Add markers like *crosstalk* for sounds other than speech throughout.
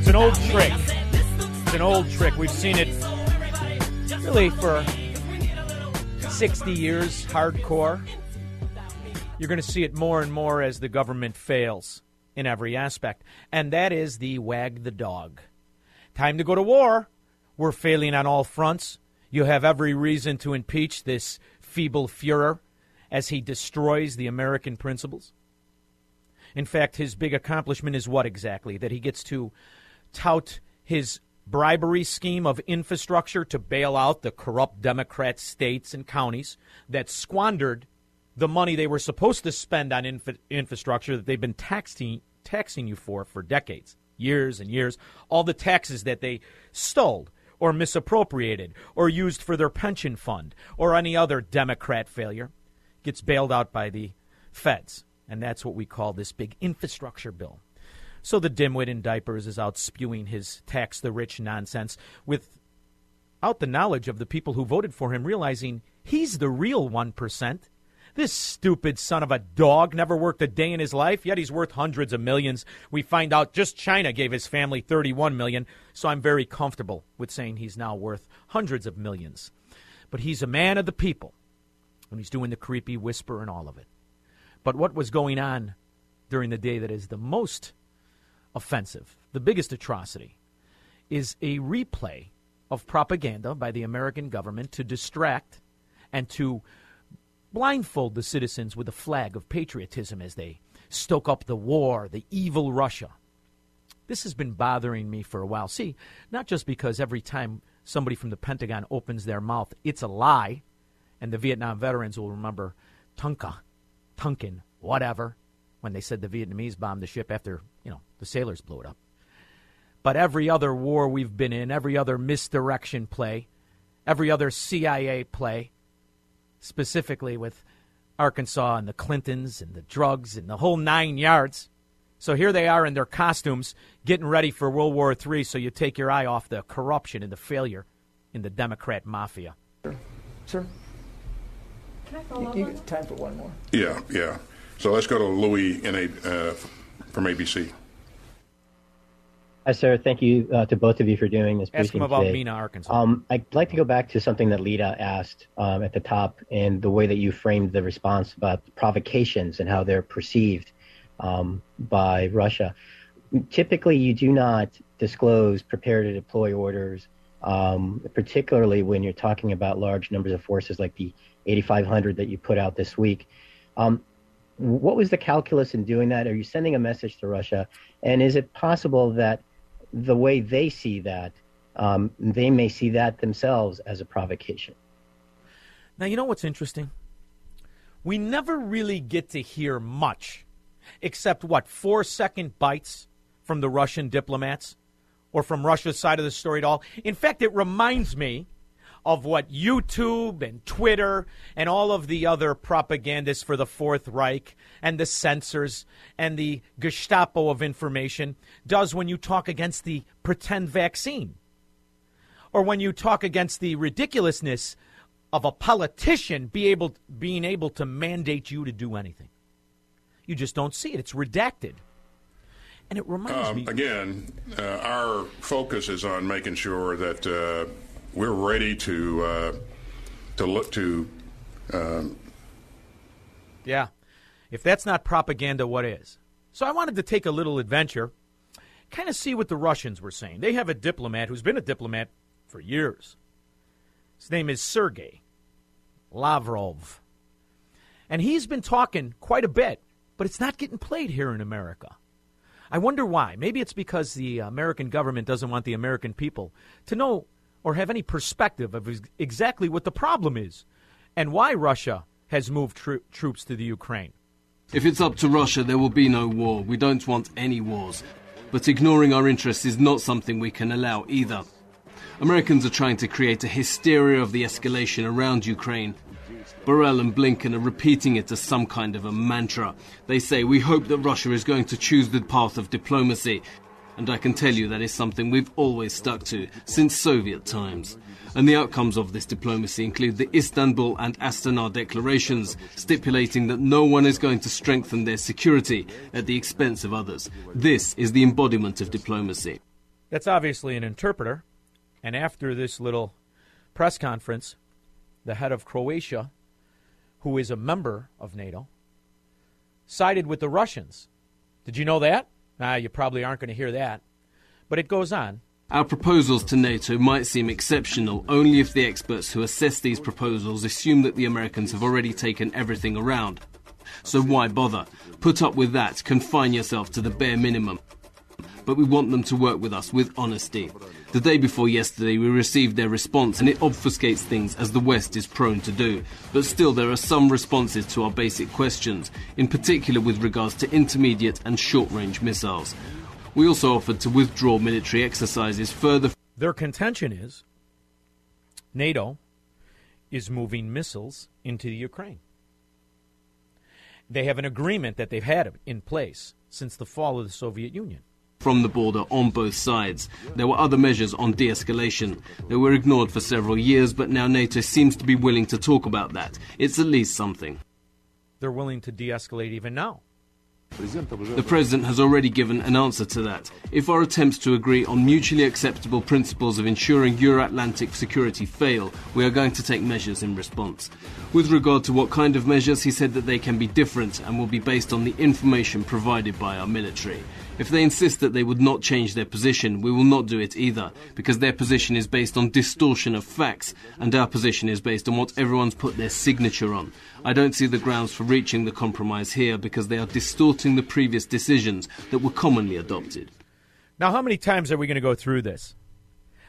It's an old trick. It's an old trick. We've seen it really for 60 years, hardcore. You're going to see it more and more as the government fails in every aspect. And that is the wag the dog. Time to go to war. We're failing on all fronts. You have every reason to impeach this feeble Fuhrer as he destroys the American principles. In fact, his big accomplishment is what exactly? That he gets to tout his bribery scheme of infrastructure to bail out the corrupt Democrat states and counties that squandered the money they were supposed to spend on infra- infrastructure that they've been taxing, taxing you for for decades, years and years. All the taxes that they stole or misappropriated or used for their pension fund or any other Democrat failure gets bailed out by the feds. And that's what we call this big infrastructure bill. So the dimwit in diapers is out spewing his tax the rich nonsense without the knowledge of the people who voted for him, realizing he's the real 1%. This stupid son of a dog never worked a day in his life, yet he's worth hundreds of millions. We find out just China gave his family 31 million, so I'm very comfortable with saying he's now worth hundreds of millions. But he's a man of the people, and he's doing the creepy whisper and all of it. But what was going on during the day that is the most offensive, the biggest atrocity, is a replay of propaganda by the American government to distract and to blindfold the citizens with a flag of patriotism as they stoke up the war, the evil Russia. This has been bothering me for a while. See, not just because every time somebody from the Pentagon opens their mouth, it's a lie, and the Vietnam veterans will remember Tunka, Tunkin, whatever, when they said the Vietnamese bombed the ship after, you know, the sailors blew it up. But every other war we've been in, every other misdirection play, every other CIA play, specifically with Arkansas and the Clintons and the drugs and the whole nine yards. So here they are in their costumes getting ready for World War III, so you take your eye off the corruption and the failure in the Democrat mafia. Sir? Sir? Can I follow You, up you on get time for one more. Yeah, yeah. So let's go to Louis in a, uh, from ABC. Hi, sir. Thank you uh, to both of you for doing this Ask briefing him about today. Mena, Arkansas. Um, I'd like to go back to something that Lita asked um, at the top and the way that you framed the response about provocations and how they're perceived um, by Russia. Typically, you do not disclose prepare to deploy orders, um, particularly when you're talking about large numbers of forces like the 8,500 that you put out this week. Um, what was the calculus in doing that? Are you sending a message to Russia? And is it possible that the way they see that, um, they may see that themselves as a provocation? Now, you know what's interesting? We never really get to hear much, except what, four second bites from the Russian diplomats or from Russia's side of the story at all. In fact, it reminds me of what YouTube and Twitter and all of the other propagandists for the Fourth Reich and the censors and the Gestapo of information does when you talk against the pretend vaccine or when you talk against the ridiculousness of a politician be able, being able to mandate you to do anything. You just don't see it. It's redacted. And it reminds Um, me. again, uh, our focus is on making sure that uh, we're ready to uh, to look to um, Yeah. If that's not propaganda, what is? So I wanted to take a little adventure, kind of see what the Russians were saying. They have a diplomat who's been a diplomat for years. His name is Sergei Lavrov. And he's been talking quite a bit, but it's not getting played here in America. I wonder why. Maybe it's because the American government doesn't want the American people to know or have any perspective of exactly what the problem is and why Russia has moved tro- troops to the Ukraine. If it's up to Russia, there will be no war. We don't want any wars. But ignoring our interests is not something we can allow either. Americans are trying to create a hysteria of the escalation around Ukraine. Borrell and Blinken are repeating it as some kind of a mantra. They say, We hope that Russia is going to choose the path of diplomacy. And I can tell you that is something we've always stuck to since Soviet times and the outcomes of this diplomacy include the Istanbul and Astana declarations, stipulating that no one is going to strengthen their security at the expense of others. This is the embodiment of diplomacy. That's obviously an interpreter. And after this little press conference, the head of Croatia, who is a member of NATO, sided with the Russians. Did you know that? Ah, you probably aren't going to hear that. But it goes on. Our proposals to NATO might seem exceptional only if the experts who assess these proposals assume that the Americans have already taken everything around. So why bother? Put up with that, confine yourself to the bare minimum. But we want them to work with us with honesty. The day before yesterday, we received their response, and it obfuscates things as the West is prone to do. But still, there are some responses to our basic questions, in particular with regards to intermediate and short range missiles. We also offered to withdraw military exercises further. Their contention is NATO is moving missiles into the Ukraine. They have an agreement that they've had in place since the fall of the Soviet Union. From the border on both sides. There were other measures on de escalation. They were ignored for several years, but now NATO seems to be willing to talk about that. It's at least something. They're willing to de escalate even now. The President has already given an answer to that. If our attempts to agree on mutually acceptable principles of ensuring Euro Atlantic security fail, we are going to take measures in response. With regard to what kind of measures, he said that they can be different and will be based on the information provided by our military. If they insist that they would not change their position, we will not do it either, because their position is based on distortion of facts, and our position is based on what everyone's put their signature on. I don't see the grounds for reaching the compromise here because they are distorting the previous decisions that were commonly adopted. Now, how many times are we going to go through this?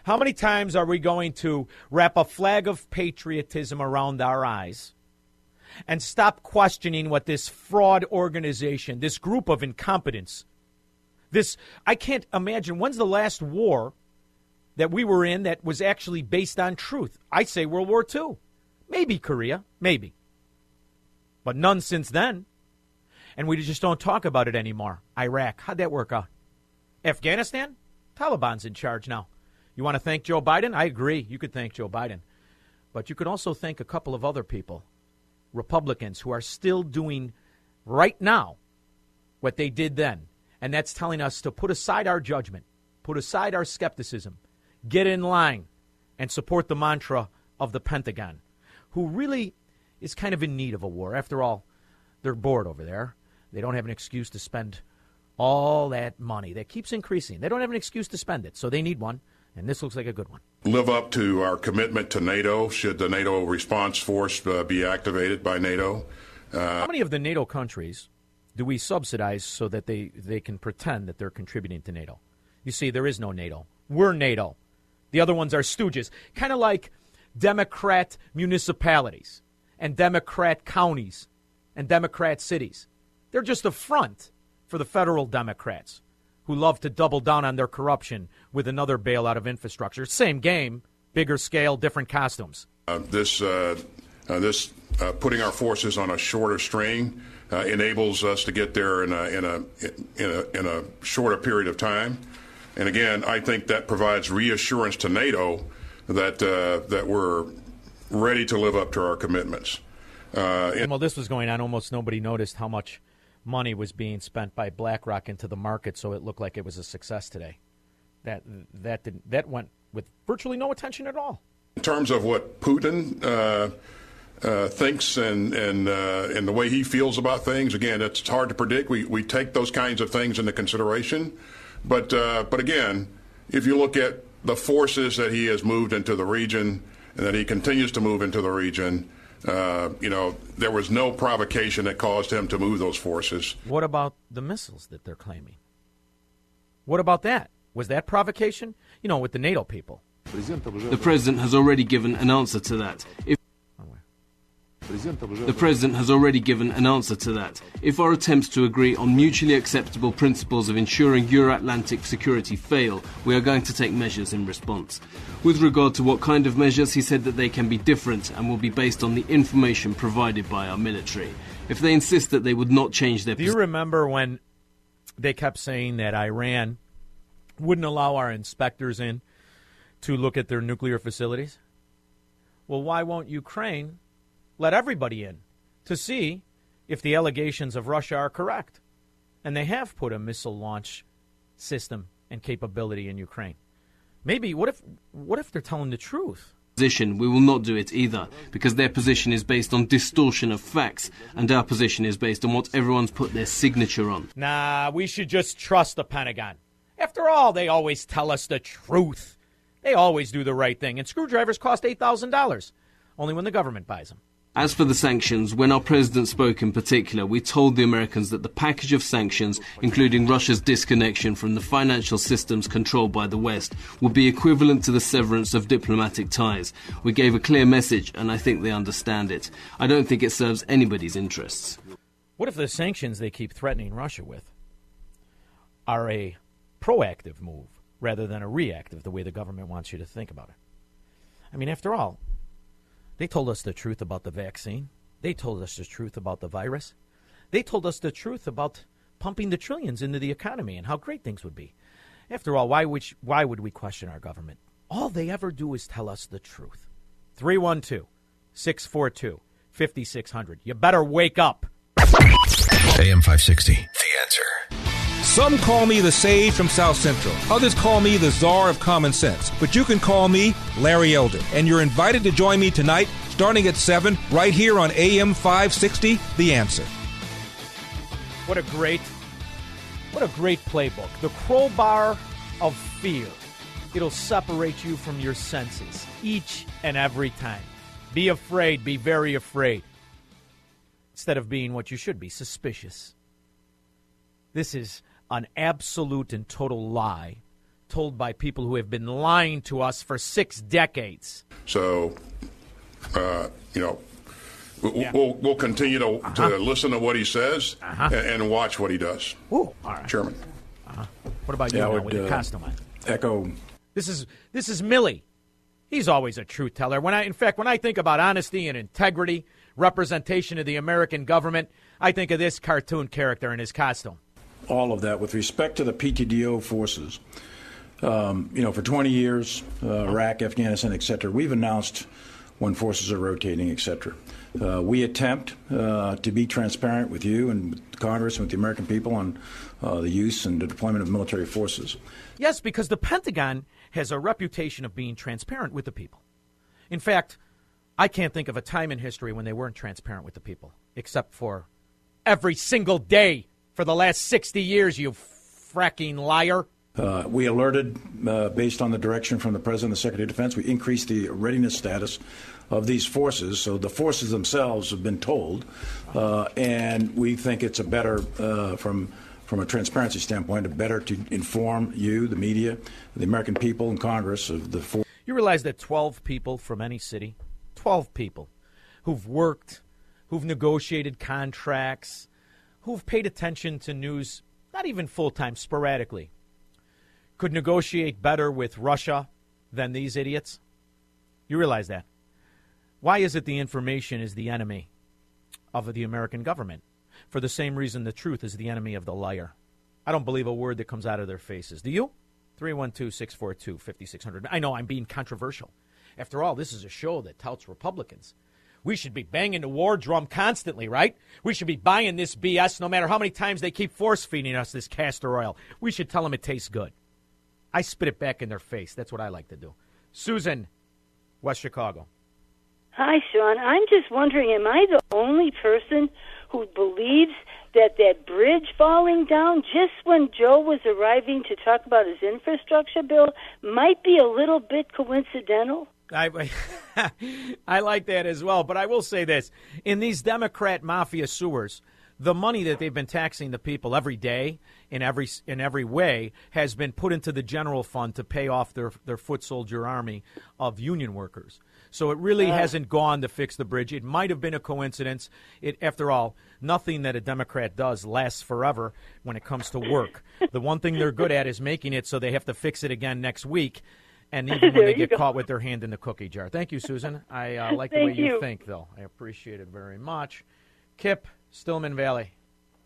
How many times are we going to wrap a flag of patriotism around our eyes and stop questioning what this fraud organization, this group of incompetents, this, I can't imagine. When's the last war that we were in that was actually based on truth? I say World War II. Maybe Korea. Maybe. But none since then. And we just don't talk about it anymore. Iraq. How'd that work out? Afghanistan? Taliban's in charge now. You want to thank Joe Biden? I agree. You could thank Joe Biden. But you could also thank a couple of other people, Republicans, who are still doing right now what they did then and that's telling us to put aside our judgment, put aside our skepticism, get in line, and support the mantra of the Pentagon, who really is kind of in need of a war. After all, they're bored over there. They don't have an excuse to spend all that money that keeps increasing. They don't have an excuse to spend it, so they need one, and this looks like a good one. Live up to our commitment to NATO should the NATO response force uh, be activated by NATO. Uh, How many of the NATO countries do we subsidize so that they, they can pretend that they're contributing to NATO? You see, there is no NATO. We're NATO. The other ones are stooges. Kind of like Democrat municipalities and Democrat counties and Democrat cities. They're just a front for the federal Democrats who love to double down on their corruption with another bailout of infrastructure. Same game, bigger scale, different costumes. Uh, this uh, this uh, putting our forces on a shorter string uh, enables us to get there in a, in, a, in, a, in a shorter period of time. And again, I think that provides reassurance to NATO that, uh, that we're ready to live up to our commitments. Uh, and while this was going on, almost nobody noticed how much money was being spent by BlackRock into the market, so it looked like it was a success today. That that did, that went with virtually no attention at all. In terms of what Putin uh, uh, thinks and and uh, and the way he feels about things. Again, it's hard to predict. We we take those kinds of things into consideration, but uh, but again, if you look at the forces that he has moved into the region and that he continues to move into the region. Uh, you know, there was no provocation that caused him to move those forces. What about the missiles that they're claiming? What about that? Was that provocation? You know, with the NATO people. The president has already given an answer to that. If the President has already given an answer to that. If our attempts to agree on mutually acceptable principles of ensuring Euro Atlantic security fail, we are going to take measures in response. With regard to what kind of measures, he said that they can be different and will be based on the information provided by our military. If they insist that they would not change their Do you remember when they kept saying that Iran wouldn't allow our inspectors in to look at their nuclear facilities? Well, why won't Ukraine let everybody in to see if the allegations of Russia are correct. And they have put a missile launch system and capability in Ukraine. Maybe what if what if they're telling the truth? Position, we will not do it either because their position is based on distortion of facts and our position is based on what everyone's put their signature on. Nah, we should just trust the Pentagon. After all, they always tell us the truth. They always do the right thing, and screwdrivers cost $8,000 only when the government buys them. As for the sanctions, when our president spoke in particular, we told the Americans that the package of sanctions, including Russia's disconnection from the financial systems controlled by the West, would be equivalent to the severance of diplomatic ties. We gave a clear message, and I think they understand it. I don't think it serves anybody's interests. What if the sanctions they keep threatening Russia with are a proactive move rather than a reactive, the way the government wants you to think about it? I mean, after all, they told us the truth about the vaccine. They told us the truth about the virus. They told us the truth about pumping the trillions into the economy and how great things would be. After all, why would, why would we question our government? All they ever do is tell us the truth. 312 642 5600. You better wake up. AM 560. Some call me the sage from South Central. Others call me the czar of common sense. But you can call me Larry Elder. And you're invited to join me tonight, starting at 7, right here on AM 560, The Answer. What a great, what a great playbook. The crowbar of fear. It'll separate you from your senses each and every time. Be afraid, be very afraid. Instead of being what you should be, suspicious. This is an absolute and total lie told by people who have been lying to us for six decades. So, uh, you know, we'll, yeah. we'll, we'll, continue to, uh-huh. to, listen to what he says uh-huh. and, and, watch what he does. Ooh, all right. Chairman. Uh-huh. What about you would, with your uh, costume on? Echo. This is this is Milley. He's always a truth teller. When I, in fact, when I think about honesty and integrity, representation of the American government, I think of this cartoon character in his costume all of that. With respect to the PTDO forces, um, you know, for 20 years, uh, Iraq, Afghanistan, et cetera, we've announced when forces are rotating, et cetera. Uh, we attempt uh, to be transparent with you and with Congress and with the American people on uh, the use and the deployment of military forces. Yes, because the Pentagon has a reputation of being transparent with the people. In fact, I can't think of a time in history when they weren't transparent with the people, except for every single day for the last 60 years, you fracking liar. Uh, we alerted, uh, based on the direction from the President and the Secretary of Defense, we increased the readiness status of these forces. So the forces themselves have been told, uh, and we think it's a better, uh, from from a transparency standpoint, a better to inform you, the media, the American people, and Congress of the. For- you realize that 12 people from any city, 12 people, who've worked, who've negotiated contracts, who've paid attention to news, not even full time, sporadically, could negotiate better with Russia than these idiots? You realize that. Why is it the information is the enemy of the American government? For the same reason the truth is the enemy of the liar. I don't believe a word that comes out of their faces. Do you? 312 642 5600. I know I'm being controversial. After all, this is a show that touts Republicans. We should be banging the war drum constantly, right? We should be buying this BS no matter how many times they keep force feeding us this castor oil. We should tell them it tastes good. I spit it back in their face. That's what I like to do. Susan, West Chicago. Hi, Shaun. I'm just wondering, am I the only person who believes that that bridge falling down just when Joe was arriving to talk about his infrastructure bill might be a little bit coincidental? I, *laughs* I like that as well. But I will say this in these Democrat mafia sewers, the money that they've been taxing the people every day in every in every way has been put into the general fund to pay off their their foot soldier army of union workers. So it really Uh. hasn't gone to fix the bridge. It might have been a coincidence. It, after all, nothing that a Democrat does lasts forever when it comes to work. *laughs* the one thing they're good at is making it so they have to fix it again next week. And *laughs* even when There they get go. caught with their hand in the cookie jar. Thank you, Susan. I uh, *laughs* like the way you you. think, though. I appreciate it very much. Kip, Stillman Valley.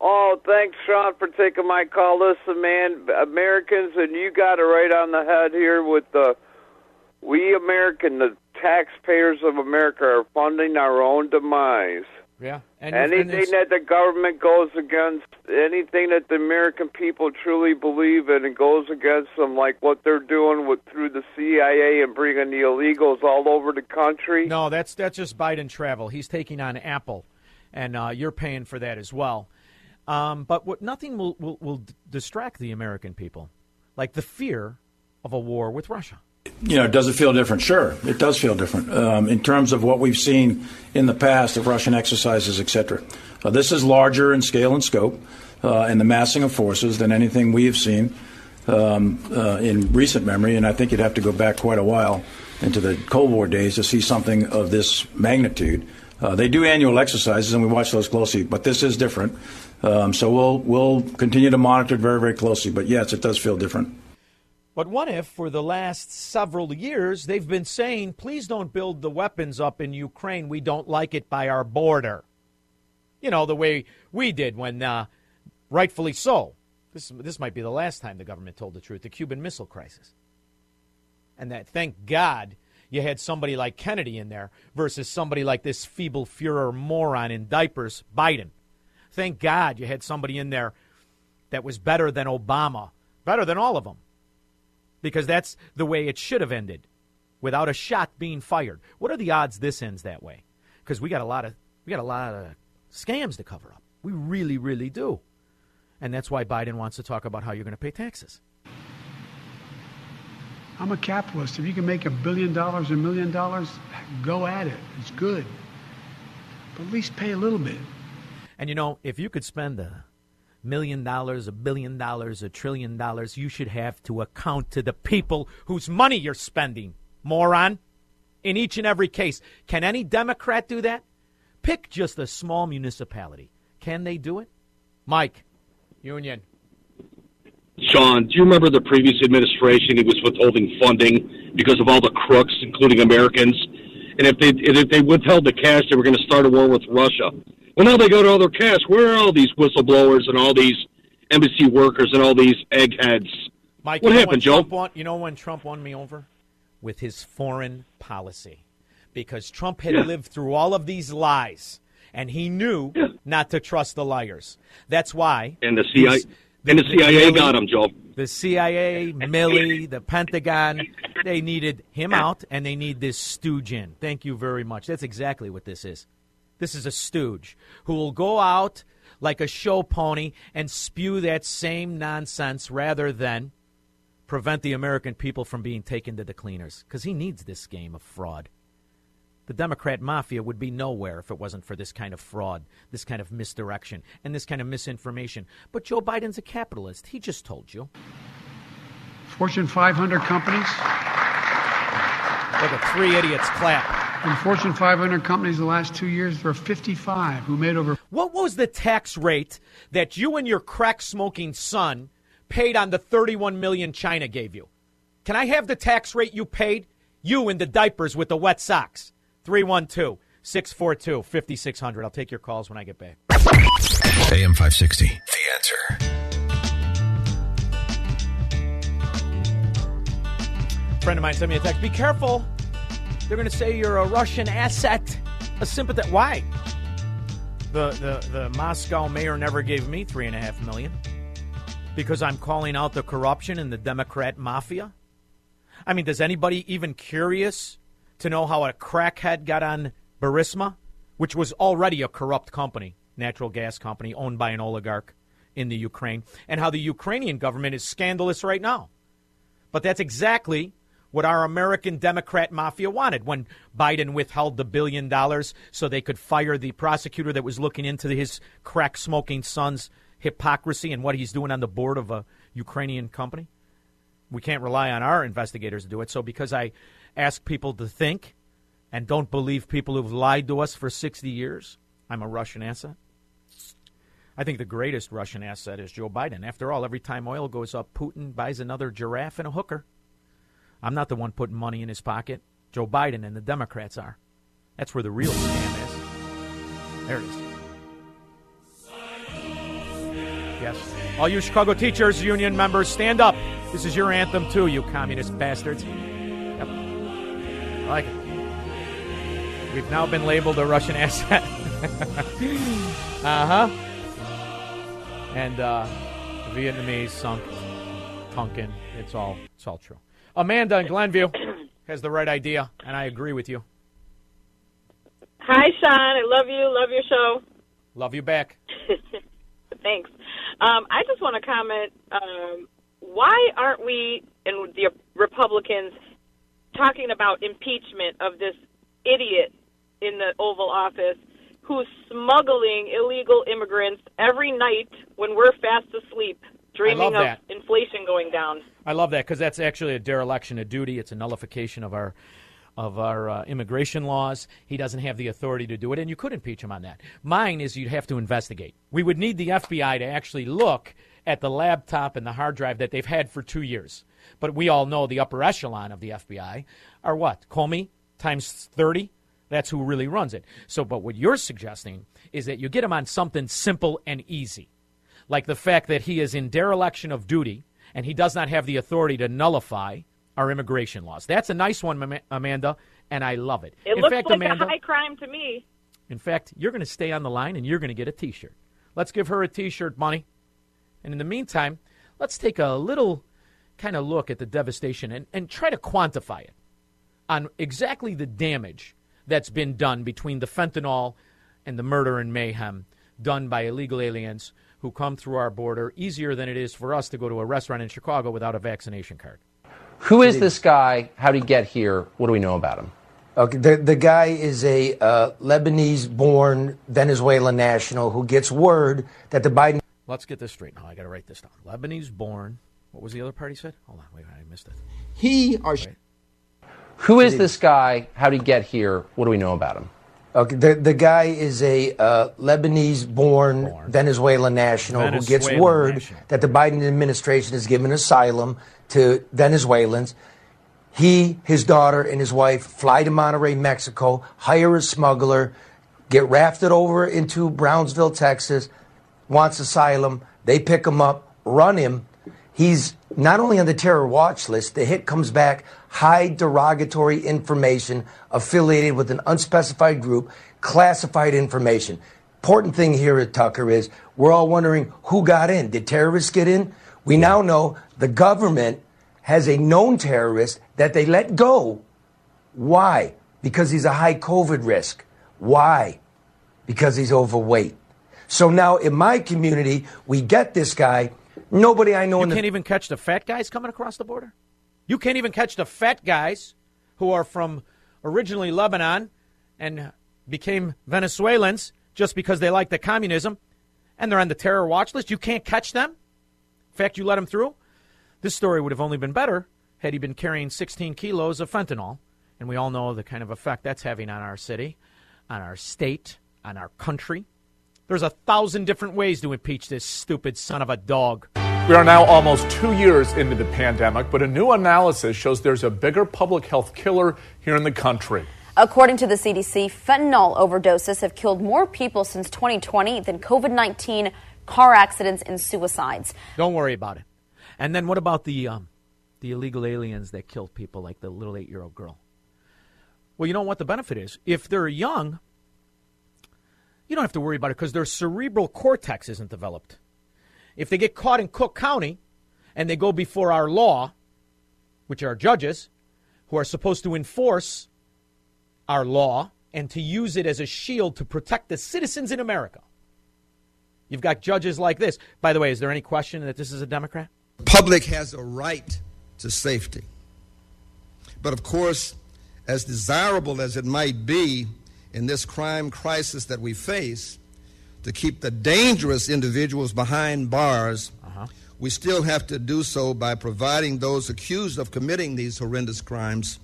Oh, thanks, Shaun, for taking my call. Listen, man, Americans, and you got it right on the head here with the we American, the taxpayers of America, are funding our own demise. Yeah. And, anything that the government goes against, anything that the American people truly believe in, and goes against them, like what they're doing with through the CIA and bringing the illegals all over the country. No, that's that's just Biden travel. He's taking on Apple, and uh, you're paying for that as well. Um, but what nothing will, will will distract the American people, like the fear of a war with Russia. You know, does it feel different? Sure, it does feel different um, in terms of what we've seen in the past of Russian exercises, et cetera. Uh, this is larger in scale and scope uh, and the massing of forces than anything we have seen um, uh, in recent memory, and I think you'd have to go back quite a while into the Cold War days to see something of this magnitude. Uh, they do annual exercises, and we watch those closely, but this is different. Um, so we'll we'll continue to monitor it very very closely. But yes, it does feel different. But what if, for the last several years, they've been saying, please don't build the weapons up in Ukraine. We don't like it by our border. You know, the way we did when, uh, rightfully so, this, this might be the last time the government told the truth, the Cuban Missile Crisis. And that, thank God, you had somebody like Kennedy in there versus somebody like this feeble Führer moron in diapers, Biden. Thank God you had somebody in there that was better than Obama, better than all of them because that's the way it should have ended without a shot being fired. What are the odds this ends that way? Because we got a lot of we got a lot of scams to cover up. We really, really do. And that's why Biden wants to talk about how you're going to pay taxes. I'm a capitalist. If you can make a billion dollars, a million dollars, go at it. It's good. But at least pay a little bit. And you know, if you could spend a million dollars, a billion dollars, a trillion dollars, you should have to account to the people whose money you're spending, moron. In each and every case. Can any Democrat do that? Pick just a small municipality. Can they do it? Mike, Union. Sean, do you remember the previous administration? It was withholding funding because of all the crooks, including Americans. And if they if they withheld the cash, they were going to start a war with Russia. Well, now they go to all their cash. Where are all these whistleblowers and all these embassy workers and all these eggheads? Mike, what happened, Joe? Trump won, you know when Trump won me over? With his foreign policy. Because Trump had Yeah. lived through all of these lies, and he knew not to trust the liars. That's why. And the CIA these- and the CIA Milley- got him, Joe. The CIA, Milley, the Pentagon, they needed him out, and they need this stooge in. Thank you very much. That's exactly what this is. This is a stooge who will go out like a show pony and spew that same nonsense rather than prevent the American people from being taken to the cleaners because he needs this game of fraud. The Democrat mafia would be nowhere if it wasn't for this kind of fraud, this kind of misdirection, and this kind of misinformation. But Joe Biden's a capitalist. He just told you. Fortune 500 companies. Look at three idiots clap. In Fortune 500 companies, the last two years, there are 55 who made over What was the tax rate that you and your crack smoking son paid on the 31 million China gave you? Can I have the tax rate you paid? You in the diapers with the wet socks. 312 642 5600. I'll take your calls when I get back. AM 560. The answer. friend of mine sent me a text. Be careful. They're going to say you're a Russian asset, a sympathetic. Why? The, the the Moscow mayor never gave me three and a half million because I'm calling out the corruption in the Democrat mafia. I mean, does anybody even curious to know how a crackhead got on Burisma, which was already a corrupt company, natural gas company owned by an oligarch in the Ukraine, and how the Ukrainian government is scandalous right now. But that's exactly what our American Democrat mafia wanted when Biden withheld the billion dollars so they could fire the prosecutor that was looking into his crack smoking son's hypocrisy and what he's doing on the board of a Ukrainian company. We can't rely on our investigators to do it. So, because I ask people to think and don't believe people who've lied to us for 60 years, I'm a Russian asset. I think the greatest Russian asset is Joe Biden. After all, every time oil goes up, Putin buys another giraffe and a hooker. I'm not the one putting money in his pocket. Joe Biden and the Democrats are. That's where the real scam is. There it is. Yes. All you Chicago Teachers Union members, stand up. This is your anthem, too, you communist bastards. Yep. I like it. We've now been labeled a Russian *laughs* asset. uh huh. And uh, Vietnamese sunk, Tonkin. It's all, it's all true. Amanda in Glenview *clears throat* has the right idea, and I agree with you. Hi, Shaun. I love you. Love your show. Love you back. *laughs* Thanks. Um, I just want to comment. Um, why aren't we and the Republicans talking about impeachment of this idiot in the Oval Office who's smuggling illegal immigrants every night when we're fast asleep, dreaming of that. inflation going down? I love that because that's actually a dereliction of duty. It's a nullification of our of our uh, immigration laws. He doesn't have the authority to do it, and you could impeach him on that. Mine is you'd have to investigate. We would need the FBI to actually look at the laptop and the hard drive that they've had for two years. But we all know the upper echelon of the FBI are what? Comey times 30? That's who really runs it. So, but what you're suggesting is that you get him on something simple and easy, like the fact that he is in dereliction of duty and he does not have the authority to nullify our immigration laws. That's a nice one, Amanda, and I love it. It in looks fact, like Amanda, a high crime to me. in fact, you're going to stay on the line and you're going to get a T-shirt. Let's give her a T-shirt, money. And in the meantime, let's take a little kind of look at the devastation and, and try to quantify it on exactly the damage that's been done between the fentanyl and the murder and mayhem done by illegal aliens who come through our border easier than it is for us to go to a restaurant in Chicago without a vaccination card. Who is this guy? How did he get here? What do we know about him? Okay, the, the guy is a uh, Lebanese born Venezuelan national who gets word that the Biden. Let's get this straight now. I got to write this down. Lebanese born. What was the other part he said? Hold on. Wait, I missed it. He or Who is this guy? How did he get here? What do we know about him? Okay, the, the guy is a uh, Lebanese born Venezuelan national who gets word national. that the Biden administration has given asylum to Venezuelans. He, his daughter, and his wife fly to Monterrey, Mexico, hire a smuggler, get rafted over into Brownsville, Texas, wants asylum. They pick him up, run him. He's not only on the terror watch list, the hit comes back high derogatory information affiliated with an unspecified group, classified information. Important thing here at Tucker is we're all wondering who got in. Did terrorists get in? We now know the government has a known terrorist that they let go. Why? Because he's a high COVID risk. Why? Because he's overweight. So now in my community, we get this guy. Nobody I know You can't even catch the fat guys coming across the border. You can't even catch the fat guys who are from originally Lebanon and became Venezuelans just because they like the communism and they're on the terror watch list. You can't catch them. In fact, you let them through. This story would have only been better had he been carrying 16 kilos of fentanyl. And we all know the kind of effect that's having on our city, on our state, on our country. There's a thousand different ways to impeach this stupid son of a dog. We are now almost two years into the pandemic, but a new analysis shows there's a bigger public health killer here in the country. According to the CDC, fentanyl overdoses have killed more people since 2020 than COVID 19 car accidents and suicides. Don't worry about it. And then what about the um, the illegal aliens that killed people, like the little eight year old girl? Well, you know what the benefit is? If they're young, you don't have to worry about it because their cerebral cortex isn't developed. If they get caught in Cook County and they go before our law, which are judges who are supposed to enforce our law and to use it as a shield to protect the citizens in America. You've got judges like this. By the way, is there any question that this is a Democrat? Public has a right to safety. But of course, as desirable as it might be in this crime crisis that we face, to keep the dangerous individuals behind bars, uh-huh. we still have to do so by providing those accused of committing these horrendous crimes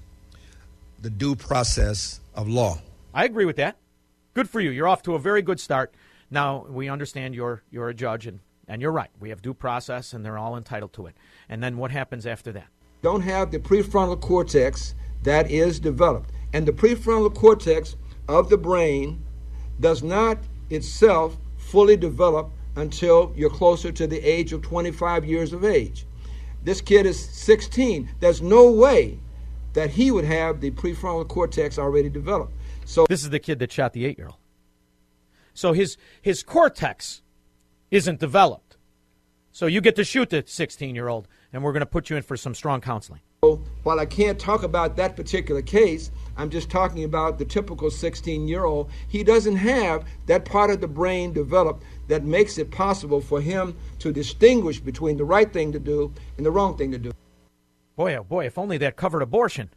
the due process of law. I agree with that. Good for you. You're off to a very good start. Now, we understand you're, you're a judge, and, and you're right. We have due process, and they're all entitled to it. And then what happens after that? Don't have the prefrontal cortex that is developed. And the prefrontal cortex of the brain does not itself fully develop until you're closer to the age of 25 years of age. This kid is 16. There's no way that he would have the prefrontal cortex already developed. So this is the kid that shot the eight year old. So his his cortex isn't developed. So you get to shoot the 16 year old, and we're going to put you in for some strong counseling. While I can't talk about that particular case, I'm just talking about the typical 16 year old. He doesn't have that part of the brain developed that makes it possible for him to distinguish between the right thing to do and the wrong thing to do. Boy, oh boy, if only that covered abortion.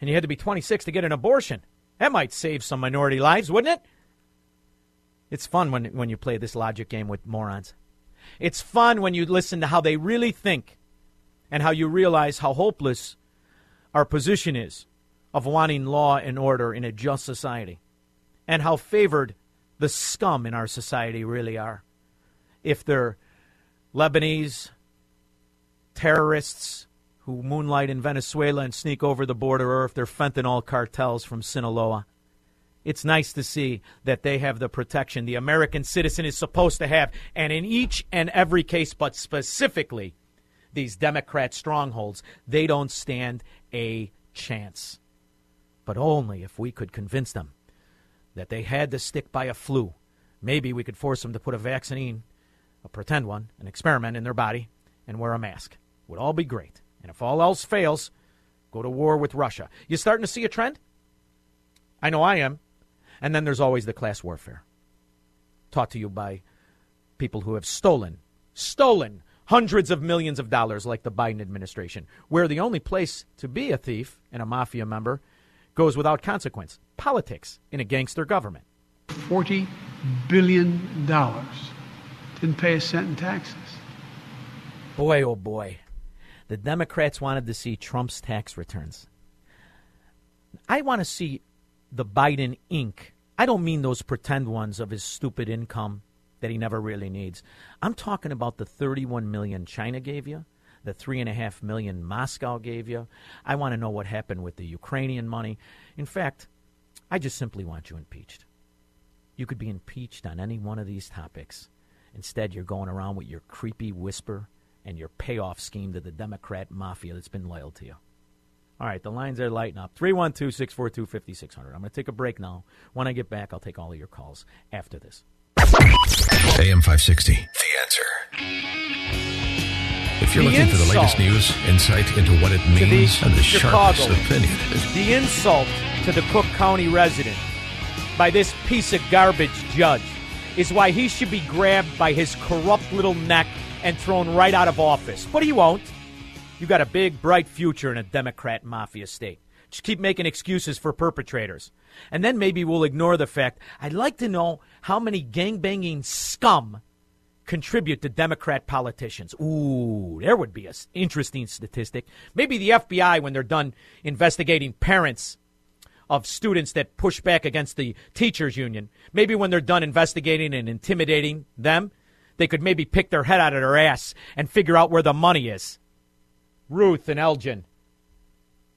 And you had to be 26 to get an abortion. That might save some minority lives, wouldn't it? It's fun when, when you play this logic game with morons. It's fun when you listen to how they really think and how you realize how hopeless our position is of wanting law and order in a just society and how favored the scum in our society really are. If they're Lebanese terrorists who moonlight in Venezuela and sneak over the border, or if they're fentanyl cartels from Sinaloa. It's nice to see that they have the protection the American citizen is supposed to have. And in each and every case, but specifically these Democrat strongholds, they don't stand a chance. But only if we could convince them that they had to stick by a flu. Maybe we could force them to put a vaccine, a pretend one, an experiment in their body, and wear a mask. Would all be great. And if all else fails, go to war with Russia. You starting to see a trend? I know I am. And then there's always the class warfare. Taught to you by people who have stolen, stolen hundreds of millions of dollars like the Biden administration, where the only place to be a thief and a mafia member goes without consequence. Politics in a gangster government. $40 billion. Didn't pay a cent in taxes. Boy, oh boy. The Democrats wanted to see Trump's tax returns. I want to see the Biden Inc. I don't mean those pretend ones of his stupid income that he never really needs. I'm talking about the 31 million China gave you, the three and a half million Moscow gave you. I want to know what happened with the Ukrainian money. In fact, I just simply want you impeached. You could be impeached on any one of these topics. Instead, you're going around with your creepy whisper and your payoff scheme to the Democrat mafia that's been loyal to you. All right, the lines are lighting up. 312 642 5600. I'm going to take a break now. When I get back, I'll take all of your calls after this. AM 560. The answer. If you're The looking for the latest news, insight into what it To the means, and the sharpest Chicago. opinion, The insult to the Cook County resident by this piece of garbage judge is why he should be grabbed by his corrupt little neck and thrown right out of office. But he won't. You got a big, bright future in a Democrat mafia state. Just keep making excuses for perpetrators. And then maybe we'll ignore the fact I'd like to know how many gangbanging scum contribute to Democrat politicians. Ooh, there would be an interesting statistic. Maybe the FBI, when they're done investigating parents of students that push back against the teachers union, maybe when they're done investigating and intimidating them, they could maybe pick their head out of their ass and figure out where the money is. Ruth and Elgin.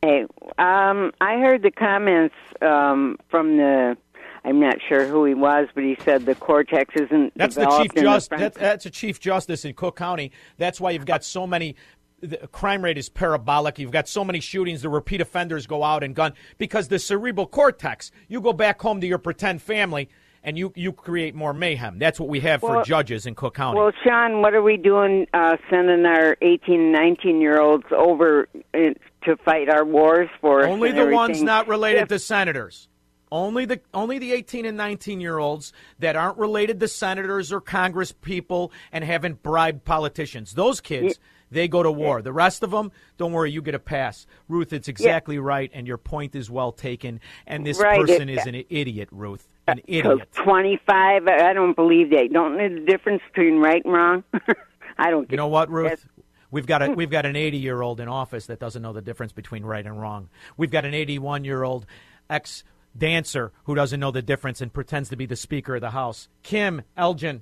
Hey, um, I heard the comments um, from the. I'm not sure who he was, but he said the cortex isn't That's the chief the justice. front- that's a chief justice in Cook County. That's why you've got so many. The crime rate is parabolic. You've got so many shootings. The repeat offenders go out and gun because the cerebral cortex. You go back home to your pretend family and you you create more mayhem. That's what we have for judges in Cook County. Well, Shaun, what are we doing uh, sending our 18, 19 year olds over uh, to fight our wars for us. Only the ones not related If- to senators. Only the only the 18 and 19 year olds that aren't related to senators or Congress people and haven't bribed politicians. Those kids, they go to war. The rest of them, don't worry, you get a pass. Ruth, it's exactly right, and your point is well taken. And this Right, person it- uh, is uh, an idiot, Ruth, an idiot. 25, I don't believe they don't know the difference between right and wrong. *laughs* I don't You know what, Ruth? We've got a *laughs* we've got an 80 year old in office that doesn't know the difference between right and wrong. We've got an 81 year old ex dancer who doesn't know the difference and pretends to be the Speaker of the House. Kim Elgin.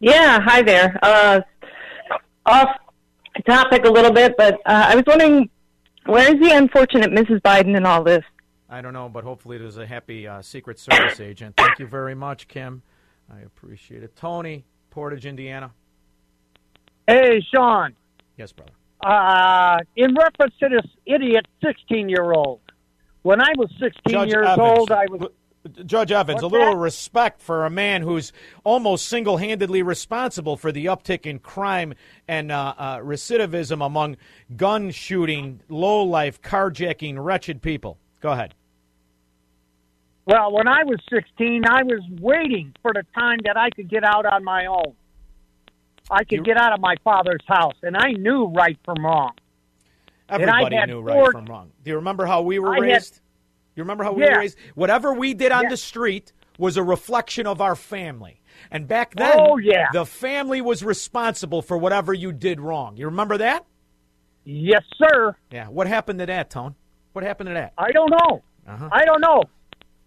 Yeah, hi there. Uh, off topic a little bit, but uh, I was wondering where is the unfortunate Mrs. Biden in all this? I don't know, but hopefully there's a happy uh, Secret Service agent. Thank you very much, Kim. I appreciate it. Tony, Portage, Indiana. Hey, Shaun. Yes, brother. Uh, in reference to this idiot 16 year old, when I was 16 Judge years Evans. old, I was. Judge Evans, a little that? respect for a man who's almost single handedly responsible for the uptick in crime and uh, uh, recidivism among gun shooting, low life, carjacking, wretched people. Go ahead. Well, when I was 16, I was waiting for the time that I could get out on my own. I could get out of my father's house, and I knew right from wrong. Everybody had knew right four- from wrong. Do you remember how we were I had- raised? you remember how we Yeah. were raised? Whatever we did on the street was a reflection of our family. And back then, Oh, yeah. the family was responsible for whatever you did wrong. You remember that? Yes, sir. Yeah. What happened to that, Tone? What happened to that? I don't know. Uh-huh. I don't know.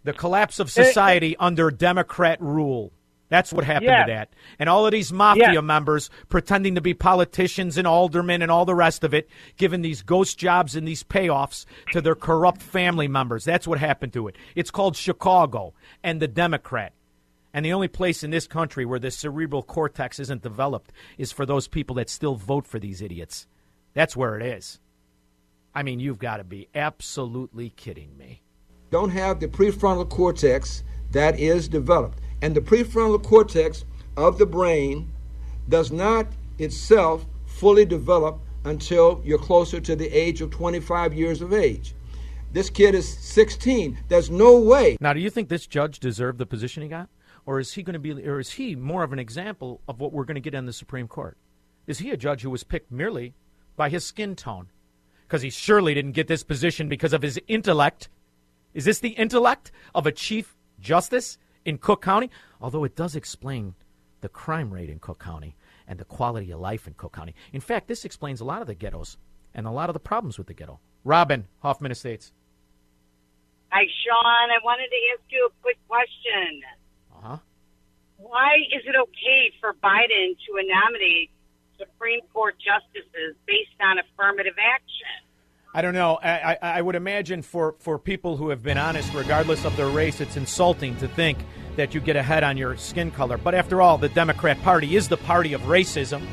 The collapse of society under Democrat rule. That's what happened Yes. to that. And all of these mafia Yes. members pretending to be politicians and aldermen and all the rest of it, giving these ghost jobs and these payoffs to their corrupt family members. That's what happened to it. It's called Chicago and the Democrat. And the only place in this country where the cerebral cortex isn't developed is for those people that still vote for these idiots. That's where it is. I mean, you've got to be absolutely kidding me. don't have the prefrontal cortex that is developed. And the prefrontal cortex of the brain does not itself fully develop until you're closer to the age of 25 years of age. This kid is 16. There's no way. Now, do you think this judge deserved the position he got, or is he going to be, or is he more of an example of what we're going to get in the Supreme Court? Is he a judge who was picked merely by his skin tone? Because he surely didn't get this position because of his intellect. Is this the intellect of a chief justice in Cook County? Although it does explain the crime rate in Cook County and the quality of life in Cook County. In fact, this explains a lot of the ghettos and a lot of the problems with the ghetto. Robin, Hoffman Estates. Hi, Shaun. I wanted to ask you a quick question. Uh huh. Why is it okay for Biden to nominate Supreme Court justices based on affirmative action? I don't know. I, I, I would imagine for, for people who have been honest, regardless of their race, it's insulting to think that you get ahead on your skin color. But after all, the Democrat Party is the party of racism,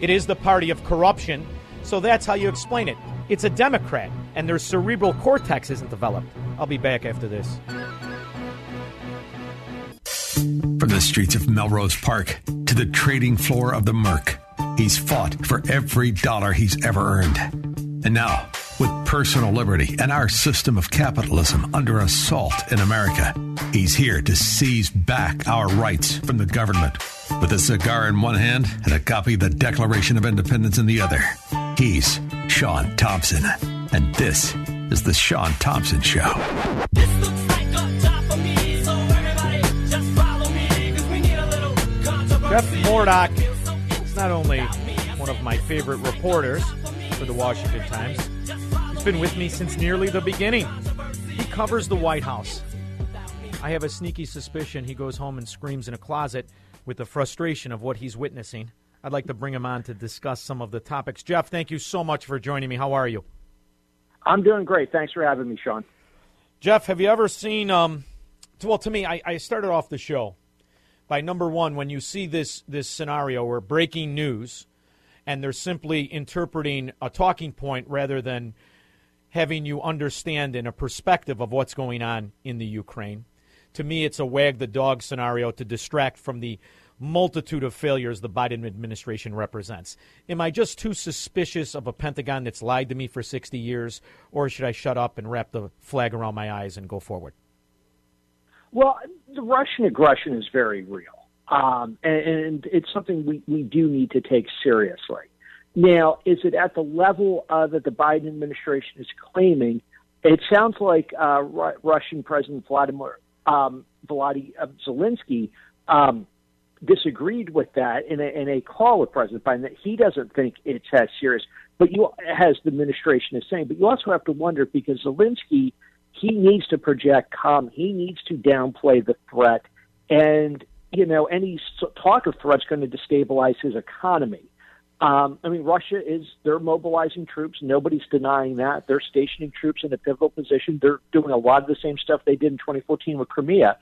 it is the party of corruption. So that's how you explain it. It's a Democrat, and their cerebral cortex isn't developed. I'll be back after this. From the streets of Melrose Park to the trading floor of the Merc, he's fought for every dollar he's ever earned. And now, personal liberty and our system of capitalism under assault in America, he's here to seize back our rights from the government. With a cigar in one hand and a copy of the Declaration of Independence in the other, he's Shaun Thompson. And this is The Shaun Thompson Show. Jeff Mordock is not only one of my favorite reporters for the Washington Times, he's been with me since nearly the beginning. He covers the White House. I have a sneaky suspicion he goes home and screams in a closet with the frustration of what he's witnessing. I'd like to bring him on to discuss some of the topics. Jeff, thank you so much for joining me. How are you? I'm doing great. Thanks for having me, Shaun. Jeff, have you ever seen? Um, well, to me, I, I started off the show by number one when you see this this scenario where breaking news, and they're simply interpreting a talking point rather than having you understand in a perspective of what's going on in the Ukraine. To me, it's a wag the dog scenario to distract from the multitude of failures the Biden administration represents. Am I just too suspicious of a Pentagon that's lied to me for 60 years, or should I shut up and wrap the flag around my eyes and go forward? Well, the Russian aggression is very real, um, and, and it's something we, we do need to take seriously. Now, is it at the level uh, that the Biden administration is claiming? It sounds like uh, Ru- Russian President Vladimir um, Volodymyr Zelensky um, disagreed with that in a, in a call with President Biden that he doesn't think it's as serious. But you, as the administration is saying, but you also have to wonder because Zelensky he needs to project calm. He needs to downplay the threat, and you know any talk of threat's going to destabilize his economy. Um, I mean, Russia is, they're mobilizing troops. Nobody's denying that. They're stationing troops in a pivotal position. They're doing a lot of the same stuff they did in 2014 with Crimea.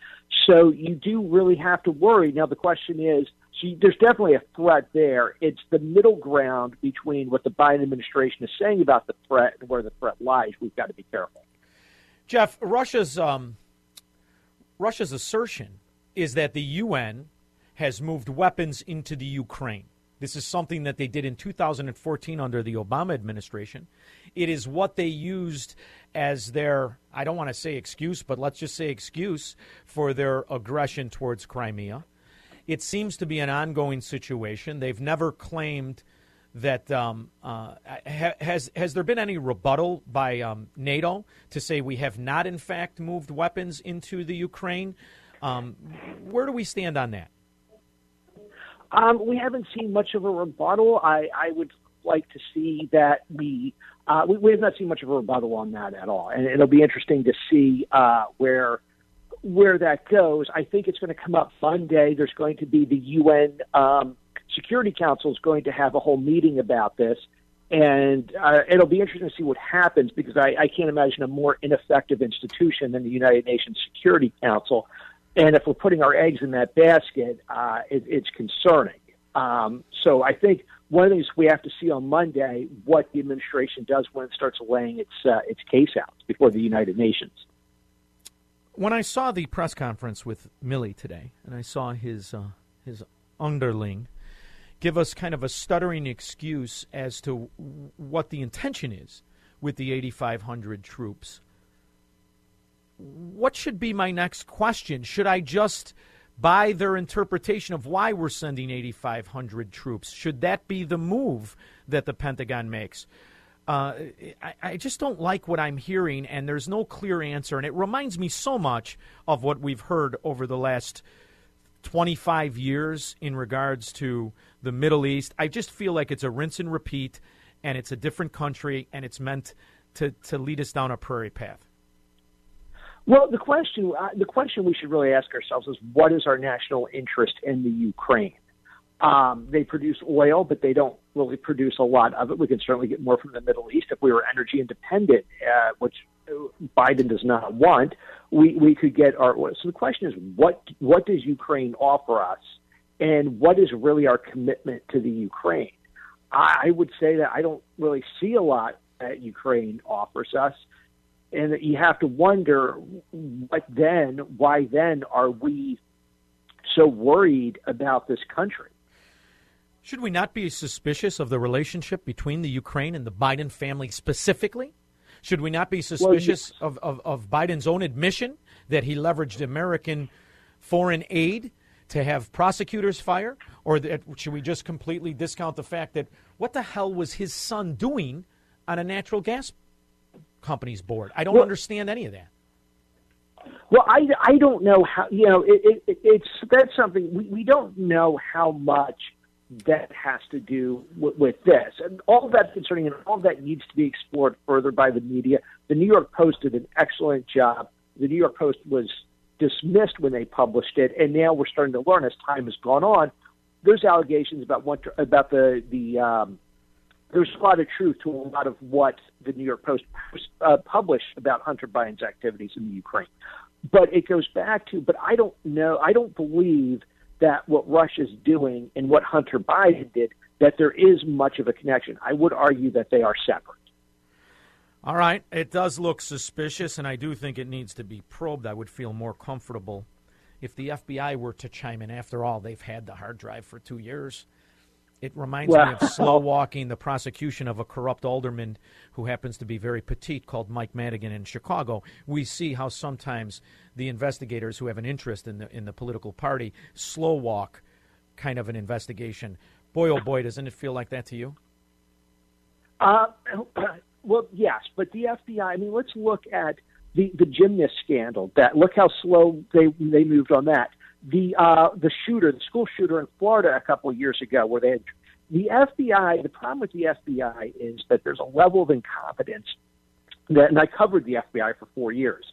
So you do really have to worry. Now, the question is, so there's definitely a threat there. It's the middle ground between what the Biden administration is saying about the threat and where the threat lies. We've got to be careful. Jeff, Russia's um, Russia's assertion is that the UN has moved weapons into the Ukraine. This is something that they did in 2014 under the Obama administration. It is what they used as their, I don't want to say excuse, but let's just say excuse for their aggression towards Crimea. It seems to be an ongoing situation. They've never claimed that um, uh, ha- has has there been any rebuttal by um, NATO to say we have not in fact moved weapons into the Ukraine? Um, where do we stand on that? Um, we haven't seen much of a rebuttal. I, I would like to see that we, uh, we we have not seen much of a rebuttal on that at all, and it'll be interesting to see uh, where where that goes. I think it's going to come up Monday. There's going to be the UN um, Security Council is going to have a whole meeting about this, and uh, it'll be interesting to see what happens because I, I can't imagine a more ineffective institution than the United Nations Security Council. And if we're putting our eggs in that basket, uh, it, it's concerning. Um, so I think one of the things we have to see on Monday what the administration does when it starts laying its uh, its case out before the United Nations. When I saw the press conference with Milley today, and I saw his uh, his underling give us kind of a stuttering excuse as to what the intention is with the 8,500 troops what should be my next question? Should I just buy their interpretation of why we're sending 8,500 troops? Should that be the move that the Pentagon makes? Uh, I, I, just don't like what I'm hearing, and there's no clear answer. And it reminds me so much of what we've heard over the last 25 years in regards to the Middle East. I just feel like it's a rinse and repeat, and it's a different country, and it's meant to, to lead us down a prairie path. Well, the question uh, the question we should really ask ourselves is what is our national interest in the Ukraine? Um, they produce oil, but they don't really produce a lot of it. We can certainly get more from the Middle East if we were energy independent, uh, which Biden does not want. We we could get our oil. So the question is, what what does Ukraine offer us, and what is really our commitment to the Ukraine? I, I would say that I don't really see a lot that Ukraine offers us and you have to wonder what then why then are we so worried about this country? Should we not be suspicious of the relationship between the ukraine and the biden family specifically? Should we not be suspicious well, yes. of, of, of biden's own admission that he leveraged american foreign aid to have prosecutors fire? Or that, should we just completely discount the fact that what the hell was his son doing on a natural gas company's board. I don't well, understand any of that. Well, I, I don't know how you know it, it, it's that's something we, we don't know how much that has to do with, with this, and all of that's concerning, and all of that needs to be explored further by the media. The New York Post did an excellent job. The New York Post was dismissed when they published it, and now we're starting to learn as time has gone on. There's allegations about what about the the um, there's a lot of truth to a lot of what the New York Post uh, published about Hunter Biden's activities in the Ukraine. But it goes back to, but I don't know, I don't believe that what Russia's doing and what Hunter Biden did, that there is much of a connection. I would argue that they are separate. All right, it does look suspicious, and I do think it needs to be probed. I would feel more comfortable if the FBI were to chime in. After all, they've had the hard drive for two years. It reminds Well- me of slow walking the prosecution of a corrupt alderman who happens to be very petite called Mike Madigan in Chicago. We see how sometimes the investigators who have an interest in the in the political party slow walk kind of an investigation. Boy oh boy, doesn't it feel like that to you? Uh, *coughs* well, yes, but the FBI. I mean, let's look at the the gymnast scandal. That look how slow they they moved on that. The uh, the shooter, the school shooter in Florida a couple of years ago, where they had the FBI. The problem with the FBI is that there's a level of incompetence that, and I covered the FBI for four years,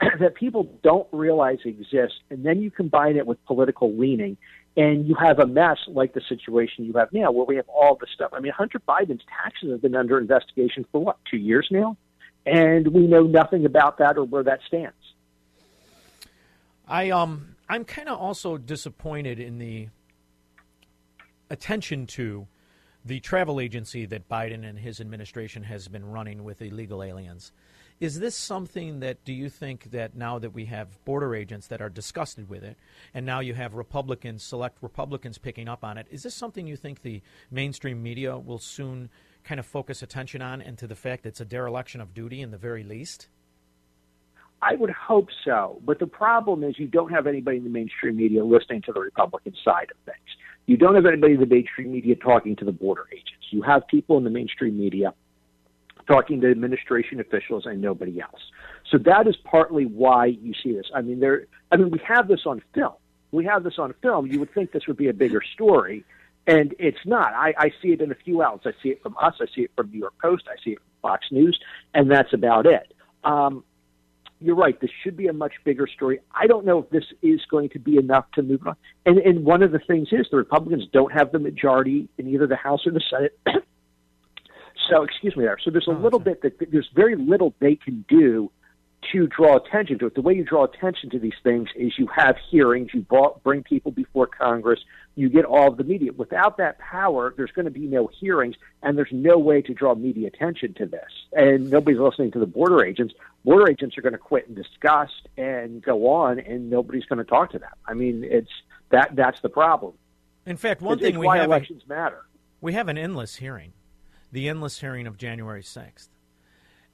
*clears throat* that people don't realize exists, and then you combine it with political leaning, and you have a mess like the situation you have now, where we have all this stuff. I mean, Hunter Biden's taxes have been under investigation for what two years now, and we know nothing about that or where that stands. I um I'm kind of also disappointed in the attention to the travel agency that Biden and his administration has been running with illegal aliens. Is this something that do you think that now that we have border agents that are disgusted with it, and now you have Republicans, select Republicans picking up on it, is this something you think the mainstream media will soon kind of focus attention on and to the fact that it's a dereliction of duty in the very least? I would hope so, but the problem is you don't have anybody in the mainstream media listening to the Republican side of things. You don't have anybody in the mainstream media talking to the border agents. You have people in the mainstream media talking to administration officials and nobody else. So that is partly why you see this. I mean, there. I mean, we have this on film. We have this on film. You would think this would be a bigger story, and it's not. I, I see it in a few outlets. I see it from us. I see it from New York Post. I see it from Fox News, and that's about it. Um, you're right. This should be a much bigger story. I don't know if this is going to be enough to move on. And, and one of the things is the Republicans don't have the majority in either the House or the Senate. *clears throat* so, excuse me there. So there's a oh, little bit that there's very little they can do to draw attention to it. The way you draw attention to these things is you have hearings, you bring people before Congress, you get all of the media. Without that power, there's going to be no hearings, and there's no way to draw media attention to this. And nobody's listening to the border agents. Border agents are going to quit in disgust and go on, and nobody's going to talk to them. I mean, it's that that's the problem. In fact, one It's- thing it's we why have elections matter. We have an endless hearing, the endless hearing of January sixth,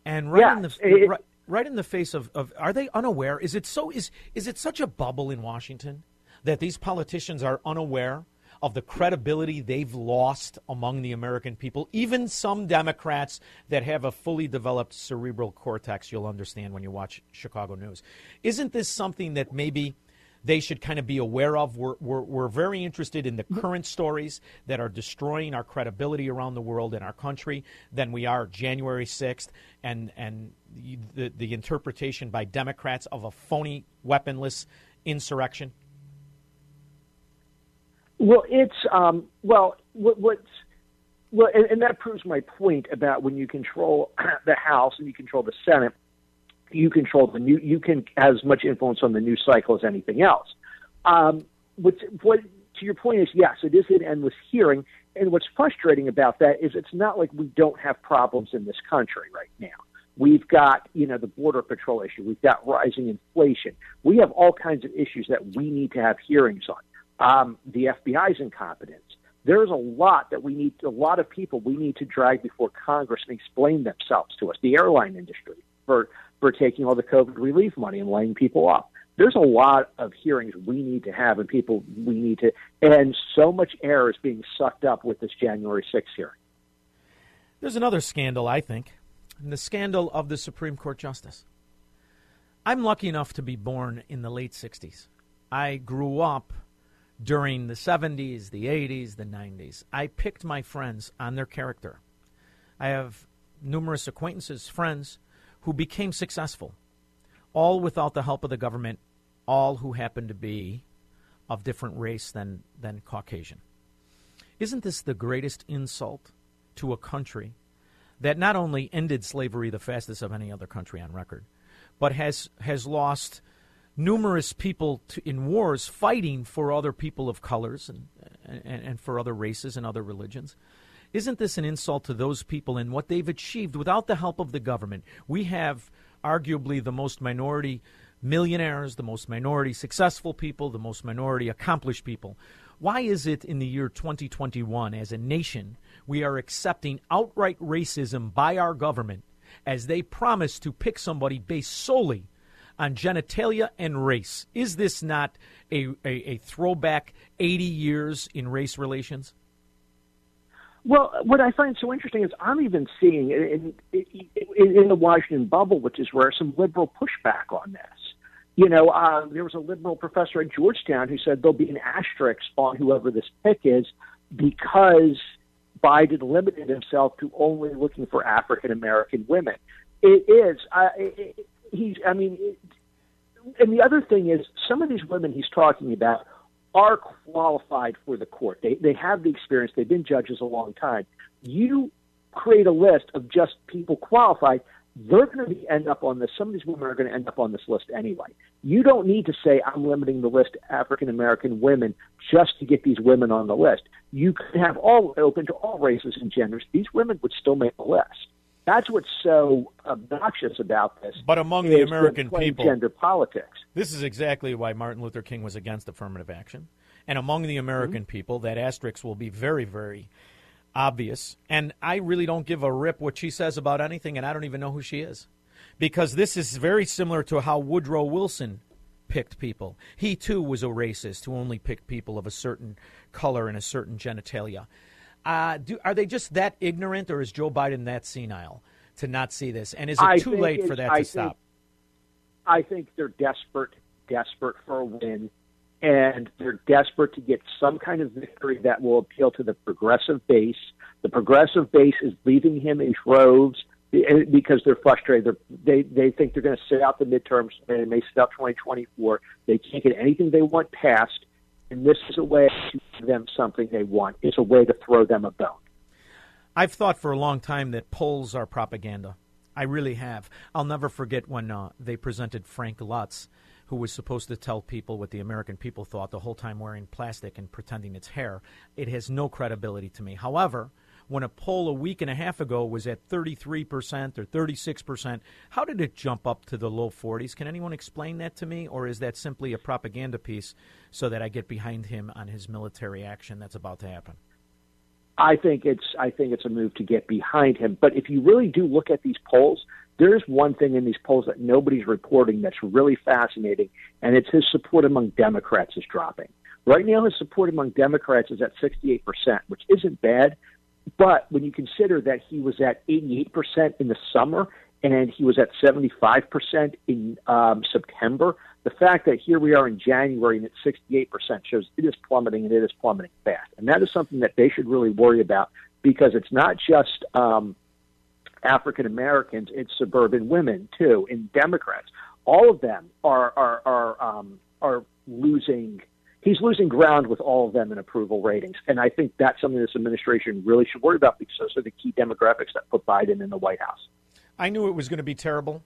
and right in the it- right, right in the face of, of are they unaware? Is it so? Is is it such a bubble in Washington that these politicians are unaware of the credibility they've lost among the American people? Even some Democrats that have a fully developed cerebral cortex, you'll understand when you watch Chicago news. Isn't this something that maybe? They should kind of be aware of. We're, we're, we're very interested in the current stories that are destroying our credibility around the world and our country than we are January 6th and, and the, the interpretation by Democrats of a phony, weaponless insurrection. Well, it's um, well, what, what's well, and, and that proves my point about when you control *clears throat* the House and you control the Senate, you control the new. You can have as much influence on the news cycle as anything else. Um, what's, what to your point is yes, it is an endless hearing, and what's frustrating about that is it's not like we don't have problems in this country right now. We've got, you know, the border patrol issue. We've got rising inflation. We have all kinds of issues that we need to have hearings on. Um, the FBI's incompetence. There's a lot that we need, a lot of people we need to drag before Congress and explain themselves to us. The airline industry for for taking all the COVID relief money and laying people off. There's a lot of hearings we need to have, and people we need to, and so much air is being sucked up with this January 6th hearing. There's another scandal, I think, the scandal of the Supreme Court justice. I'm lucky enough to be born in the late 60s. I grew up during the 70s, the 80s, the 90s. I picked my friends on their character. I have numerous acquaintances, friends who became successful, all without the help of the government, all who happen to be of different race than, than Caucasian. Isn't this the greatest insult to a country that not only ended slavery the fastest of any other country on record, but has, has lost numerous people to, in wars fighting for other people of colors and, and, and for other races and other religions? Isn't this an insult to those people and what they've achieved without the help of the government? We have arguably the most minority millionaires, the most minority successful people, the most minority accomplished people. Why is it in the year 2021, as a nation, we are accepting outright racism by our government as they promise to pick somebody based solely on genitalia and race? Is this not a, a, a throwback 80 years in race relations? Well, what I find so interesting is I'm even seeing in, in, in the Washington bubble, which is where some liberal pushback on this. You know, uh, there was a liberal professor at Georgetown who said there'll be an asterisk on whoever this pick is because Biden limited himself to only looking for African American women. It is. Uh, it, he's. I mean, it, and the other thing is, some of these women he's talking about are qualified for the court. They they have the experience. They've been judges a long time. You create a list of just people qualified. They're going to end up on this. Some of these women are going to end up on this list anyway. You don't need to say I'm limiting the list to African American women just to get these women on the list. You could have all open to all races and genders. These women would still make the list. That's what's so obnoxious about this. But among the American people, gender politics. This is exactly why Martin Luther King was against affirmative action. And among the American mm-hmm. people, that asterisk will be very, very obvious. And I really don't give a rip what she says about anything, and I don't even know who she is. Because this is very similar to how Woodrow Wilson picked people. He too was a racist who only picked people of a certain color and a certain genitalia. Uh, do, are they just that ignorant, or is Joe Biden that senile to not see this? And is it I too late for that I to stop? I think they're desperate, desperate for a win, and they're desperate to get some kind of victory that will appeal to the progressive base. The progressive base is leaving him in droves because they're frustrated. They're, they they think they're going to sit out the midterms and they may sit out 2024. They can't get anything they want passed, and this is a way to give them something they want. It's a way to throw them a bone. I've thought for a long time that polls are propaganda. I really have. I'll never forget when uh, they presented Frank Luntz, who was supposed to tell people what the American people thought the whole time wearing plastic and pretending it's hair. It has no credibility to me. However, when a poll a week and a half ago was at 33% or 36%. How did it jump up to the low 40s? Can anyone explain that to me? Or is that simply a propaganda piece so that I get behind him on his military action that's about to happen? I think it's I think it's a move to get behind him. But if you really do look at these polls, there's one thing in these polls that nobody's reporting that's really fascinating, and it's his support among Democrats is dropping. Right now, his support among Democrats is at 68%, which isn't bad, but when you consider that he was at 88% in the summer and he was at 75% in um, September, the fact that here we are in January and it's 68% shows it is plummeting and it is plummeting fast. And that is something that they should really worry about because it's not just um, African Americans, it's suburban women too, and Democrats. All of them are are are um, are losing he's losing ground with all of them in approval ratings. And I think that's something this administration really should worry about because those are the key demographics that put Biden in the White House. I knew it was going to be terrible.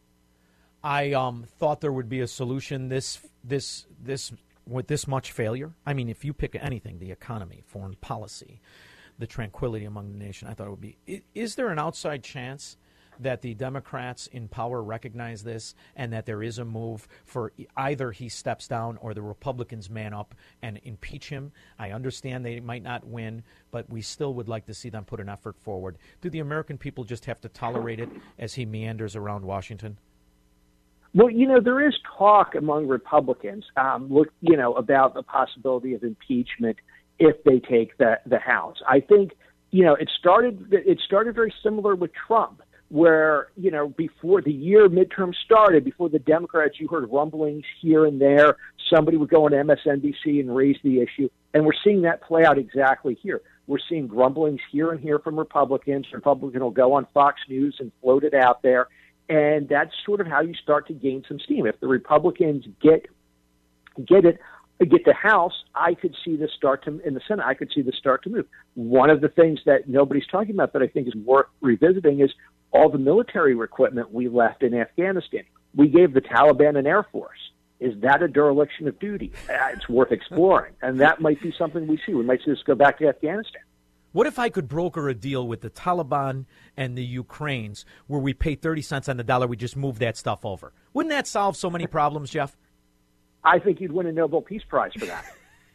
I um, thought there would be a solution this this this with this much failure. I mean, if you pick anything, the economy, foreign policy, the tranquility among the nation, I thought it would be. Is there an outside chance that the Democrats in power recognize this and that there is a move for either he steps down or the Republicans man up and impeach him. I understand they might not win, but we still would like to see them put an effort forward. Do the American people just have to tolerate it as he meanders around Washington? Well, you know, there is talk among Republicans, um, look, you know, about the possibility of impeachment if they take the the House. I think, you know, it started it started very similar with Trump where you know before the year midterm started, before the Democrats, you heard rumblings here and there. Somebody would go on MSNBC and raise the issue, and we're seeing that play out exactly here. We're seeing grumblings here and here from Republicans. Republican will go on Fox News and float it out there, and that's sort of how you start to gain some steam. If the Republicans get get it get the House, I could see this start to in the Senate. I could see this start to move. One of the things that nobody's talking about that I think is worth revisiting is all the military equipment we left in Afghanistan. We gave the Taliban an air force. Is that a dereliction of duty? Uh, it's worth exploring, and that might be something we see. We might see this go back to Afghanistan. What if I could broker a deal with the Taliban and the Ukraines where we pay 30 cents on the dollar, we just move that stuff over? Wouldn't that solve so many problems, Jeff? I think you'd win a Nobel Peace Prize for that.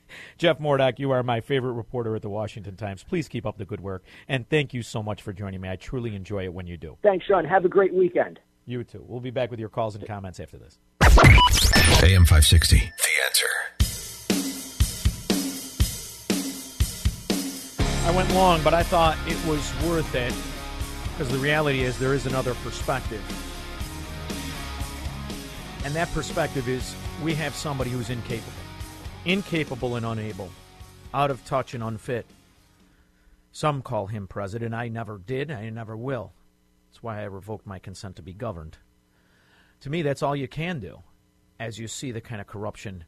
*laughs* Jeff Mordock, you are my favorite reporter at the Washington Times. Please keep up the good work. And thank you so much for joining me. I truly enjoy it when you do. Thanks, Shaun. Have a great weekend. You too. We'll be back with your calls and comments after this. AM 560. The answer. I went long, but I thought it was worth it because the reality is there is another perspective. And that perspective is we have somebody who's incapable. Incapable and unable. Out of touch and unfit. Some call him president. I never did. I never will. That's why I revoked my consent to be governed. To me, that's all you can do as you see the kind of corruption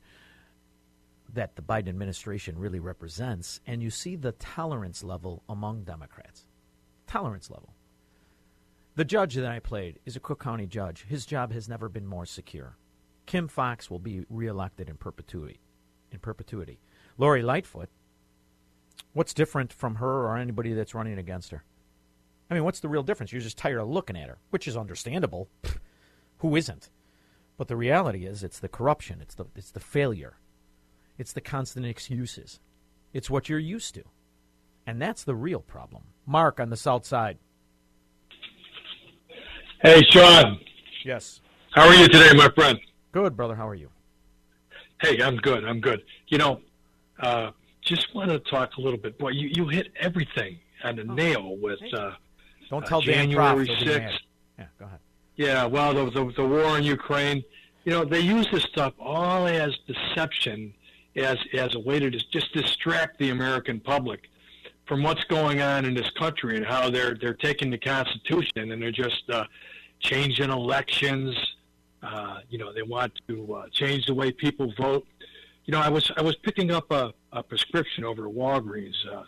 that the Biden administration really represents, and you see the tolerance level among Democrats. Tolerance level. The judge that I played is a Cook County judge. His job has never been more secure. Kim Foxx will be reelected in perpetuity. In perpetuity. Lori Lightfoot, what's different from her or anybody that's running against her? I mean, what's the real difference? You're just tired of looking at her, which is understandable. Who isn't? But the reality is, it's the corruption, it's the it's the failure, it's the constant excuses. It's what you're used to. And that's the real problem. Mark on the south side. Hey, Shaun. Yes. How are you today, my friend? Good, brother. How are you? Hey, I'm good. I'm good. You know, uh, just want to talk a little bit. Boy, you, you hit everything on the nail with uh, Don't tell uh, January Proft, he'll be mad. 6th. Yeah, go ahead. Yeah, well, the, the the war in Ukraine, you know, they use this stuff all as deception, as as a way to just, just distract the American public from what's going on in this country and how they're they're taking the Constitution and they're just uh, changing elections. Uh, you know, they want to uh, change the way people vote. You know, I was I was picking up a, a prescription over to Walgreens uh,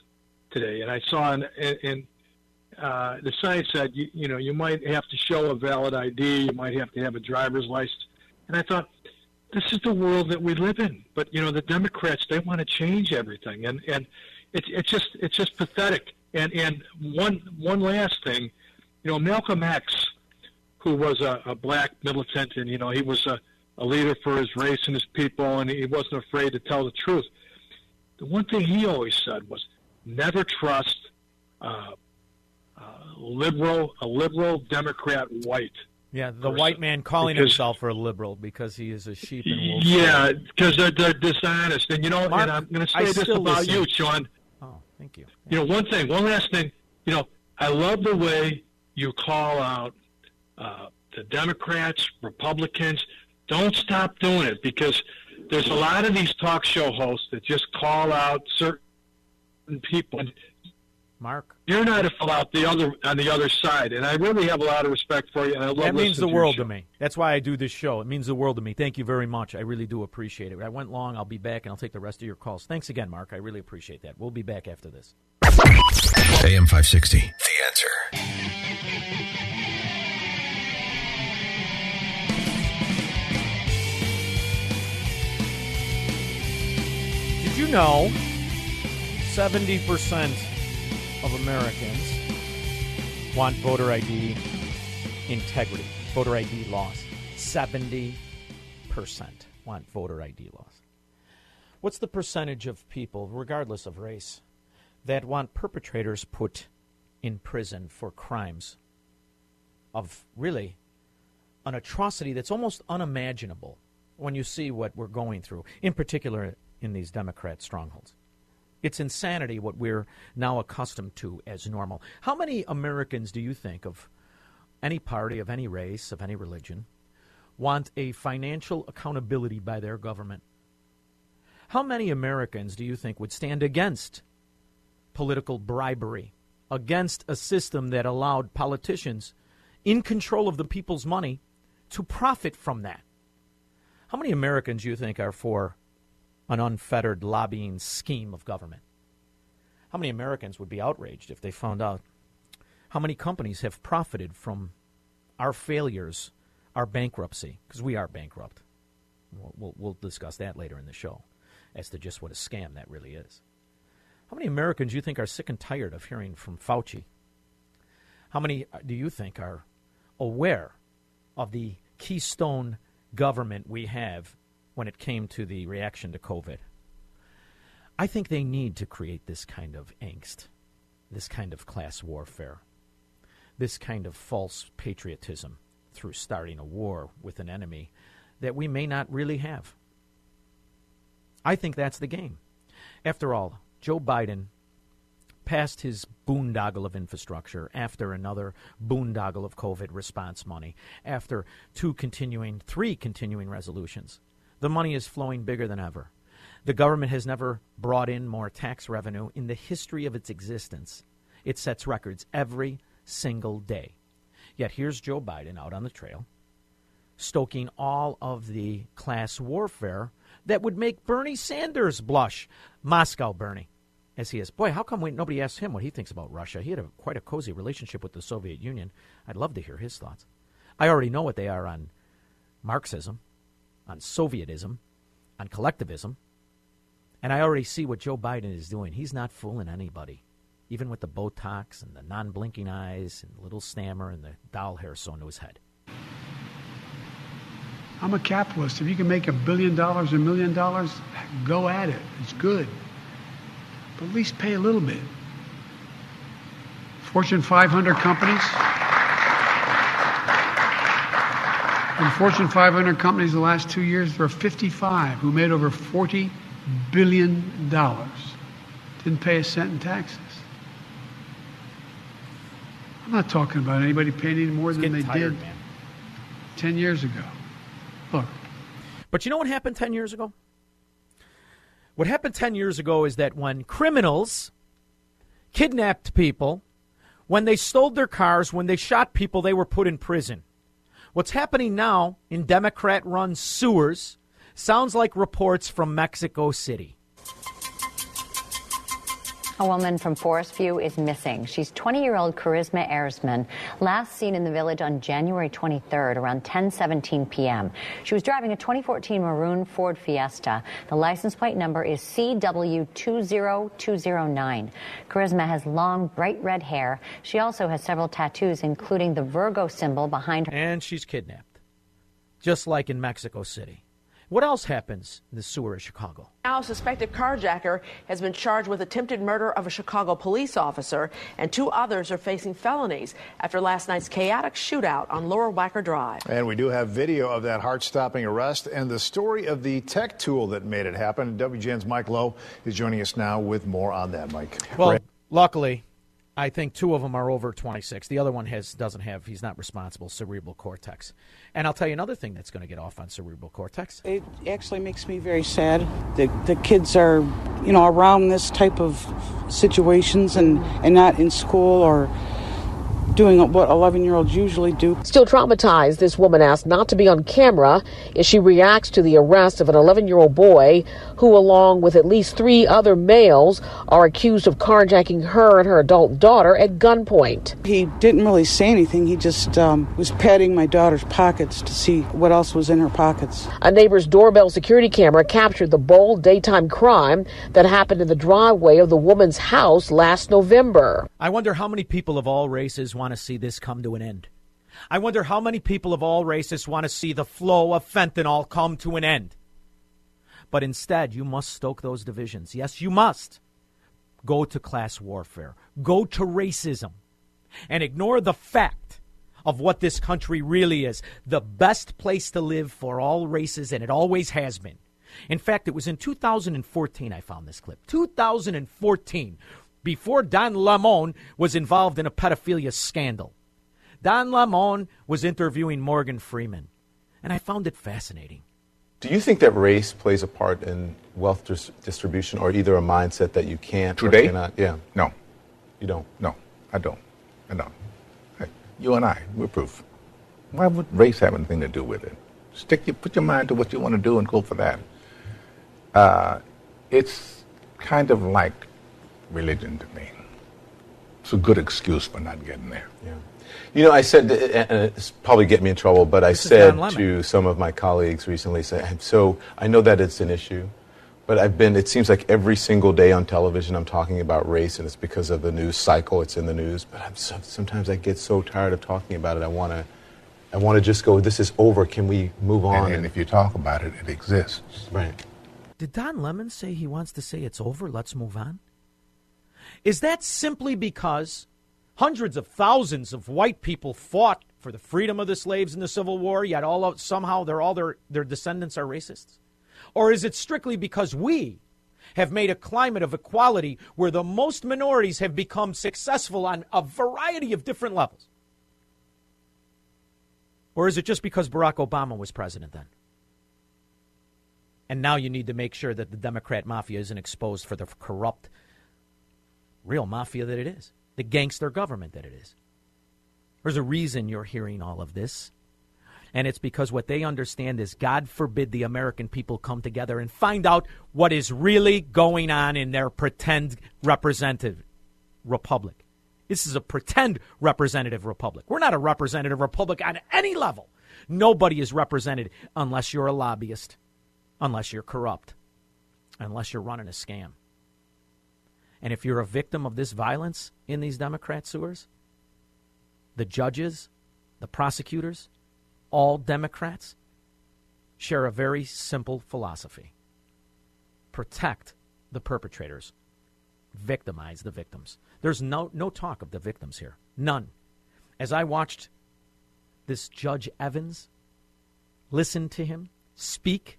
today, and I saw in, in uh, the sign said, you, you know, you might have to show a valid ID, you might have to have a driver's license. And I thought, this is the world that we live in. But you know, the Democrats they want to change everything, and and it's it's just it's just pathetic. And and one one last thing, you know, Malcolm X, who was a, a black militant, and you know, he was a, a leader for his race and his people, and he wasn't afraid to tell the truth. The one thing he always said was, never trust. Uh, liberal, a liberal Democrat white. Yeah, the person. white man calling Because- himself a liberal because he is a sheep and wolf. Yeah, because they're, they're dishonest. And, you know, Mark, and I'm going to I say this about listen. you, Shaun. Oh, thank you. You know, one thing, one last thing. You know, I love the way you call out uh, the Democrats, Republicans. Don't stop doing it because there's a lot of these talk show hosts that just call out certain people. Mark, You're not a fill out the other on the other side, and I really have a lot of respect for you. And I love That means the to world to me. That's why I do this show. It means the world to me. Thank you very much. I really do appreciate it. I went long. I'll be back and I'll take the rest of your calls. Thanks again, Mark. I really appreciate that. We'll be back after this. AM 560. The answer. Did you know 70% of Americans want voter ID integrity, voter ID laws? 70% want voter ID laws. What's the percentage of people, regardless of race, that want perpetrators put in prison for crimes of really an atrocity that's almost unimaginable when you see what we're going through, in particular in these Democrat strongholds. It's insanity what we're now accustomed to as normal. How many Americans do you think of any party, of any race, of any religion, want a financial accountability by their government? How many Americans do you think would stand against political bribery, against a system that allowed politicians in control of the people's money to profit from that? How many Americans do you think are for an unfettered lobbying scheme of government? How many Americans would be outraged if they found out how many companies have profited from our failures, our bankruptcy? Because we are bankrupt. We'll, we'll, we'll discuss that later in the show as to just what a scam that really is. How many Americans do you think are sick and tired of hearing from Fauci? How many uh, do you think are aware of the keystone government we have when it came to the reaction to COVID? I think they need to create this kind of angst, this kind of class warfare, this kind of false patriotism through starting a war with an enemy that we may not really have. I think that's the game. After all, Joe Biden passed his boondoggle of infrastructure after another boondoggle of COVID response money, after two continuing, three continuing resolutions. The money is flowing bigger than ever. The government has never brought in more tax revenue in the history of its existence. It sets records every single day. Yet here's Joe Biden out on the trail, stoking all of the class warfare that would make Bernie Sanders blush. Moscow Bernie, as he is. Boy, how come we, nobody asked him what he thinks about Russia? He had a, quite a cozy relationship with the Soviet Union. I'd love to hear his thoughts. I already know what they are on Marxism, on Sovietism, on collectivism. And I already see what Joe Biden is doing. He's not fooling anybody, even with the Botox and the non blinking eyes and the little stammer and the doll hair sewn to his head. I'm a capitalist. If you can make a billion dollars, a million dollars, go at it. It's good. But at least pay a little bit. Fortune 500 companies. In Fortune 500 companies the last two years, there are 55 who made over 40 billion dollars. Didn't pay a cent in taxes. I'm not talking about anybody paying any more than they tired, did man. 10 years ago. Look, But you know what happened 10 years ago? What happened 10 years ago is that when criminals kidnapped people, when they stole their cars, when they shot people, they were put in prison. What's happening now in Democrat run sewers sounds like reports from Mexico City. A woman from Forest View is missing. She's 20 year old Charisma Erzman, last seen in the village on January 23rd around 10:17 p.m. She was driving a 2014 maroon Ford Fiesta. The license plate number is CW20209. Charisma has long, bright red hair. She also has several tattoos, including the Virgo symbol behind her. And she's kidnapped, just like in Mexico City. What else happens in the sewer of Chicago? Now, a suspected carjacker has been charged with attempted murder of a Chicago police officer, and two others are facing felonies after last night's chaotic shootout on Lower Wacker Drive. And we do have video of that heart stopping arrest and the story of the tech tool that made it happen. WGN's Mike Lowe is joining us now with more on that, Mike. Well, luckily, I think two of them are over 26. The other one has doesn't have. He's not responsible. Cerebral cortex. And I'll tell you another thing that's going to get off on cerebral cortex. It actually makes me very sad. The, the kids are, you know, around this type of situations and, and not in school or doing what 11 year olds usually do. Still traumatized, this woman asked not to be on camera as she reacts to the arrest of an 11 year old boy who, along with at least three other males, are accused of carjacking her and her adult daughter at gunpoint. He didn't really say anything. He just um, was patting my daughter's pockets to see what else was in her pockets. A neighbor's doorbell security camera captured the bold daytime crime that happened in the driveway of the woman's house last November. I wonder how many people of all races want to see this come to an end. I wonder how many people of all races want to see the flow of fentanyl come to an end. But instead, you must stoke those divisions. Yes, you must. Go to class warfare, go to racism, and ignore the fact of what this country really is the best place to live for all races, and it always has been. In fact, it was in 2014 I found this clip. 2014, before Don Lemon was involved in a pedophilia scandal. Don Lemon was interviewing Morgan Freeman, and I found it fascinating. Do you think that race plays a part in wealth dis- distribution or either a mindset that you can't or Today? cannot? Yeah. No. You don't? No, I don't. I don't. Hey, you and I, we're proof. Why would race have anything to do with it? Stick your, put your mind to what you want to do and go for that. Uh, it's kind of like religion to me. It's a good excuse for not getting there. Yeah. You know, I said, uh, uh, and it's probably get me in trouble, but I This is said to some of my colleagues recently, so I know that it's an issue, But I've been, it seems like every single day on television I'm talking about race, and it's because of the news cycle, it's in the news. But I'm so, sometimes I get so tired of talking about it. I want to. I want to just go, this is over. Can we move on? And, and if you talk about it, it exists. Right. Did Don Lemon say he wants to say it's over? Let's move on? Is that simply because hundreds of thousands of white people fought for the freedom of the slaves in the Civil War, yet all of, somehow they're all their, their descendants are racists? Or is it strictly because we have made a climate of equality where the most minorities have become successful on a variety of different levels? Or is it just because Barack Obama was president then? And now you need to make sure that the Democrat mafia isn't exposed for the corrupt, real mafia that it is, the gangster government that it is. There's a reason you're hearing all of this. And it's because what they understand is God forbid the American people come together and find out what is really going on in their pretend representative republic. This is a pretend representative republic. We're not a representative republic on any level. Nobody is represented unless you're a lobbyist, unless you're corrupt, unless you're running a scam. And if you're a victim of this violence in these Democrat sewers, the judges, the prosecutors, all Democrats share a very simple philosophy protect the perpetrators, victimize the victims. There's no, no talk of the victims here. None. As I watched this Judge Evans listen to him speak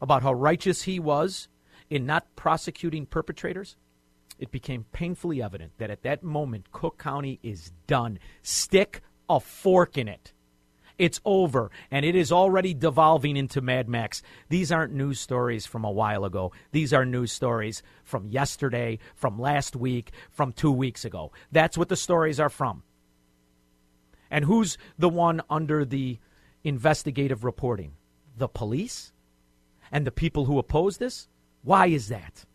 about how righteous he was in not prosecuting perpetrators, it became painfully evident that at that moment, Cook County is done. Stick a fork in it. It's over, and it is already devolving into Mad Max. These aren't news stories from a while ago. These are news stories from yesterday, from last week, from two weeks ago. That's what the stories are from. And who's the one under the investigative reporting? The police? And the people who oppose this? Why is that?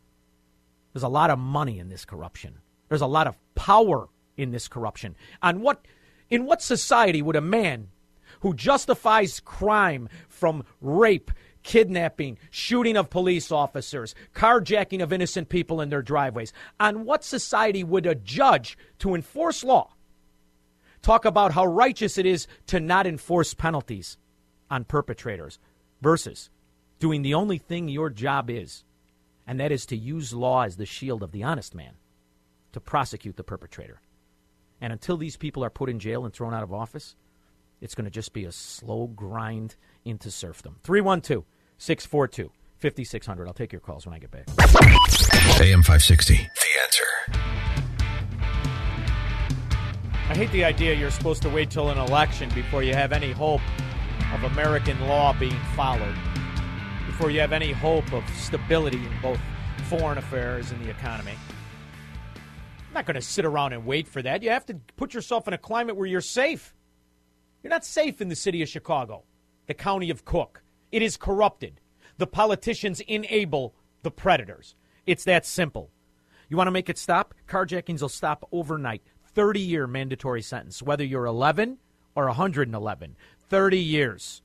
There's a lot of money in this corruption. There's a lot of power in this corruption. On what in what society would a man who justifies crime from rape, kidnapping, shooting of police officers, carjacking of innocent people in their driveways. On what society would a judge to enforce law talk about how righteous it is to not enforce penalties on perpetrators versus doing the only thing your job is, and that is to use law as the shield of the honest man to prosecute the perpetrator. And until these people are put in jail and thrown out of office, it's going to just be a slow grind into serfdom. 312 642 5600. I'll take your calls when I get back. AM 560. The answer. I hate the idea you're supposed to wait till an election before you have any hope of American law being followed, before you have any hope of stability in both foreign affairs and the economy. I'm not going to sit around and wait for that. You have to put yourself in a climate where you're safe. You're not safe in the city of Chicago, the county of Cook. It is corrupted. The politicians enable the predators. It's that simple. You want to make it stop? Carjackings will stop overnight. 30 year mandatory sentence, whether you're 11 or 111. 30 years.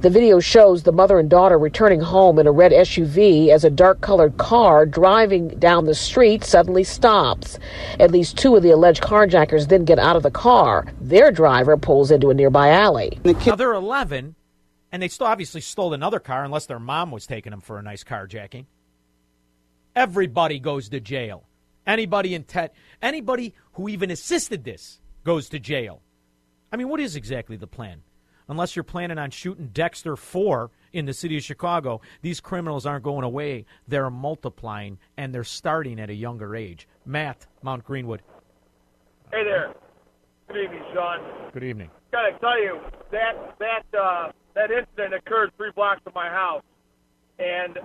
The video shows the mother and daughter returning home in a red SUV as a dark colored car driving down the street suddenly stops. At least two of the alleged carjackers then get out of the car. Their driver pulls into a nearby alley. Now they're 11, and they still obviously stole another car unless their mom was taking them for a nice carjacking. Everybody goes to jail. Anybody in Tet, anybody who even assisted this goes to jail. I mean, what is exactly the plan? Unless you're planning on shooting Dexter 4 in the city of Chicago, these criminals aren't going away. They're multiplying, and they're starting at a younger age. Matt, Mount Greenwood. Hey there. Good evening, Shaun. Good evening. Gotta tell you that that uh, that incident occurred three blocks from my house, and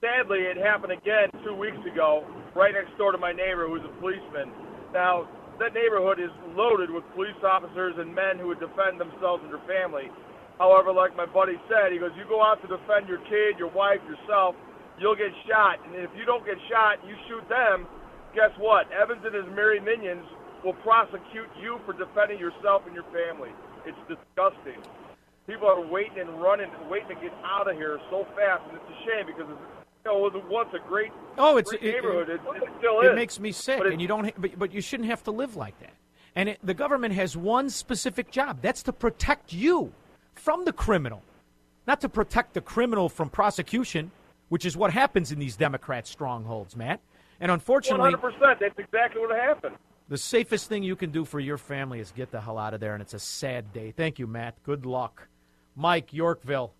sadly, it happened again two weeks ago, right next door to my neighbor, who's a policeman. Now, that neighborhood is loaded with police officers and men who would defend themselves and their family. However, like my buddy said, he goes, "You go out to defend your kid, your wife, yourself, you'll get shot. And if you don't get shot, you shoot them. Guess what? Evans and his merry minions will prosecute you for defending yourself and your family. It's disgusting. People are waiting and running, waiting to get out of here so fast, and it's a shame because know, it was once a great, Oh, it's great it, neighborhood. It, It, it still it is. makes me sick, and you don't. But, but you shouldn't have to live like that. And it, the government has one specific job. That's to protect you from the criminal, not to protect the criminal from prosecution, which is what happens in these Democrat strongholds, Matt. And unfortunately, 100%. That's exactly what happened. the safest thing you can do for your family is get the hell out of there, and it's a sad day. Thank you, Matt. Good luck. Mike, Yorkville.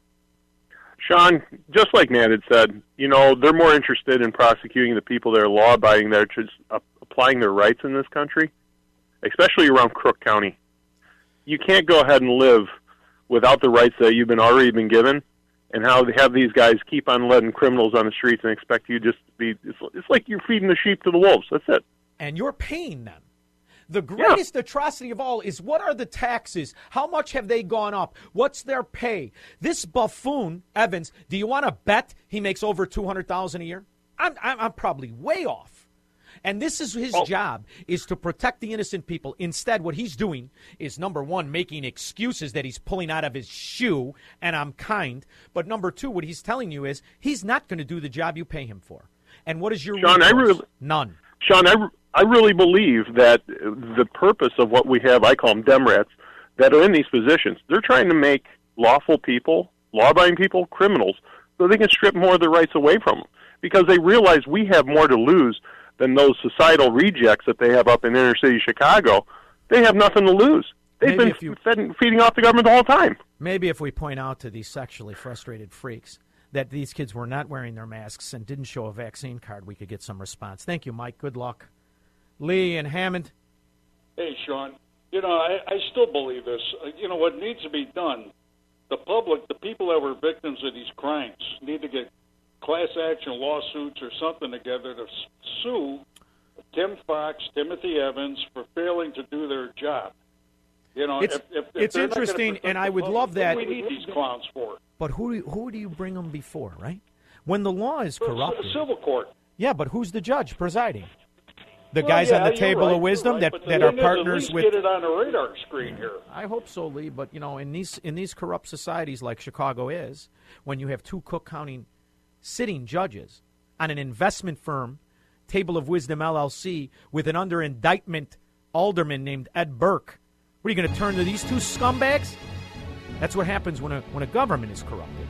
Shaun, just like Nat had said, you know, they're more interested in prosecuting the people that are law abiding, that are just applying their rights in this country, especially around Crook County. You can't go ahead and live without the rights that you've been already been given, and how they have these guys keep on letting criminals on the streets and expect you just to be. It's, it's like you're feeding the sheep to the wolves. That's it. and you're paying them. The greatest atrocity of all is what are the taxes? How much have they gone up? What's their pay? This buffoon Evans, do you want to bet he makes over two hundred thousand a year? I'm, I'm, I'm probably way off. And this is his oh. job is to protect the innocent people. Instead, what he's doing is number one, making excuses that he's pulling out of his shoe, and I'm kind. But number two, what he's telling you is he's not going to do the job you pay him for. And what is your Shaun, I really- none. Shaun, I, I really believe that the purpose of what we have, I call them Demrats, that are in these positions, they're trying to make lawful people, law abiding people, criminals, so they can strip more of their rights away from them. Because they realize we have more to lose than those societal rejects that they have up in inner city Chicago. They have nothing to lose. They've Maybe been you- fed, feeding off the government the whole time. Maybe if we point out to these sexually frustrated freaks that these kids were not wearing their masks and didn't show a vaccine card, we could get some response. Thank you, Mike. Good luck. Lee and Hammond. Hey, Shaun. You know, I, I still believe this. Uh, you know, what needs to be done, the public, the people that were victims of these crimes, need to get class action lawsuits or something together to sue Kim Foxx, Timothy Evans for failing to do their job. You know, It's- if, if, if it's they're not gonna interesting, and I would public, love that- We need these clowns for But who do you, who do you bring them before, right? When the law is A corrupted. civil court. Yeah, but who's the judge presiding? The Well, guys yeah, on the table right, of wisdom right, that, that are partners with get it on the radar screen here. I hope so, Lee. But you know, in these in these corrupt societies like Chicago is, when you have two Cook County sitting judges on an investment firm, Table of Wisdom LLC, with an under indictment alderman named Ed Burke, what are you going to turn to these two scumbags? That's what happens when a when a government is corrupted.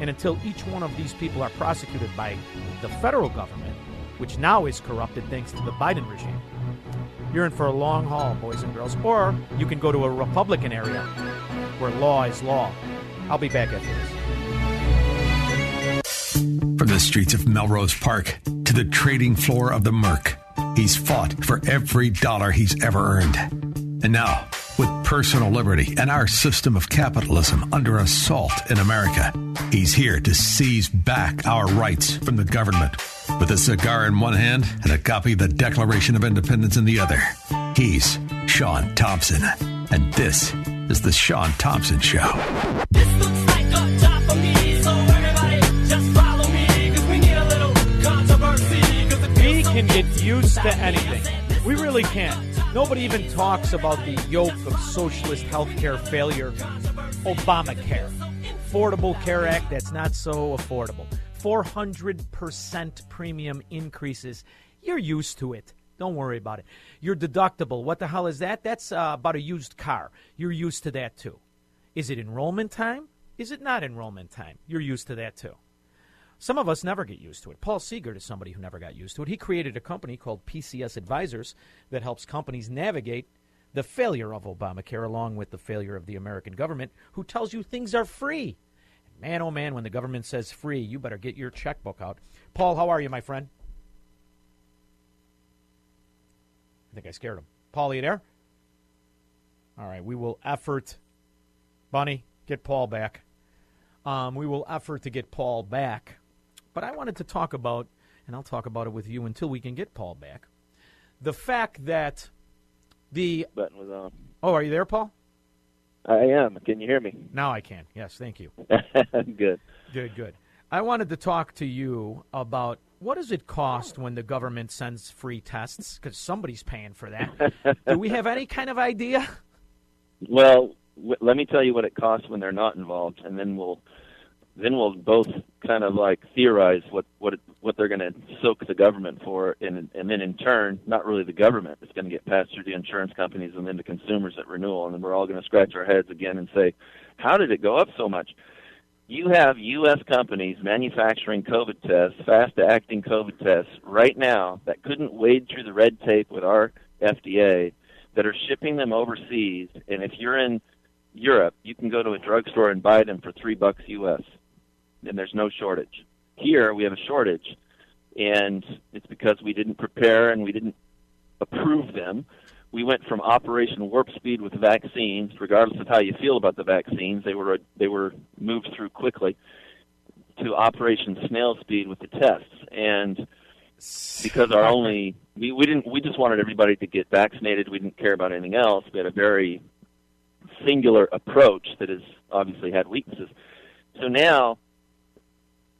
And until each one of these people are prosecuted by the federal government, which now is corrupted thanks to the Biden regime, you're in for a long haul, boys and girls. Or you can go to a Republican area where law is law. I'll be back after this. From the streets of Melrose Park to the trading floor of the Merc, he's fought for every dollar he's ever earned. And now, with personal liberty and our system of capitalism under assault in America, he's here to seize back our rights from the government. With a cigar in one hand and a copy of the Declaration of Independence in the other, he's Shaun Thompson. And this is The Shaun Thompson Show. We can get used to anything. We really can. Nobody even talks about the yoke of socialist healthcare failure, Obamacare. Affordable Care Act, that's not so affordable. 400% premium increases. You're used to it. Don't worry about it. Your deductible, what the hell is that? That's uh, about a used car. You're used to that too. Is it enrollment time? Is it not enrollment time? You're used to that too. Some of us never get used to it. Paul Seegert is somebody who never got used to it. He created a company called PCS Advisors that helps companies navigate the failure of Obamacare along with the failure of the American government, who tells you things are free. Man, oh man, when the government says free, you better get your checkbook out. Paul, how are you, my friend? I think I scared him. Paul, are you there? All right, we will effort. Bunny, get Paul back. Um, we will effort to get Paul back. But I wanted to talk about, and I'll talk about it with you until we can get Paul back. The fact that the button was on. Oh, are you there, Paul? I am. Can you hear me? Now I can. Yes, thank you. *laughs* Good. Good, good. I wanted to talk to you about what does it cost when the government sends free tests? Because somebody's paying for that. Do we have any kind of idea? *laughs* Well, w- let me tell you what it costs when they're not involved, and then we'll then we'll both kind of like theorize what what what they're going to soak the government for, and and then in turn, not really the government, it's going to get passed through the insurance companies and then the consumers at renewal, and then we're all going to scratch our heads again and say, how did it go up so much? You have U.S. companies manufacturing COVID tests, fast-acting COVID tests, right now that couldn't wade through the red tape with our FDA, that are shipping them overseas, and if you're in Europe, you can go to a drugstore and buy them for three bucks U.S. and there's no shortage. Here we have a shortage, and it's because we didn't prepare and we didn't approve them. We went from Operation Warp Speed with vaccines, regardless of how you feel about the vaccines, they were they were moved through quickly, to Operation Snail Speed with the tests, and because our only we, we didn't we just wanted everybody to get vaccinated. We didn't care about anything else. We had a very singular approach that has obviously had weaknesses. So now,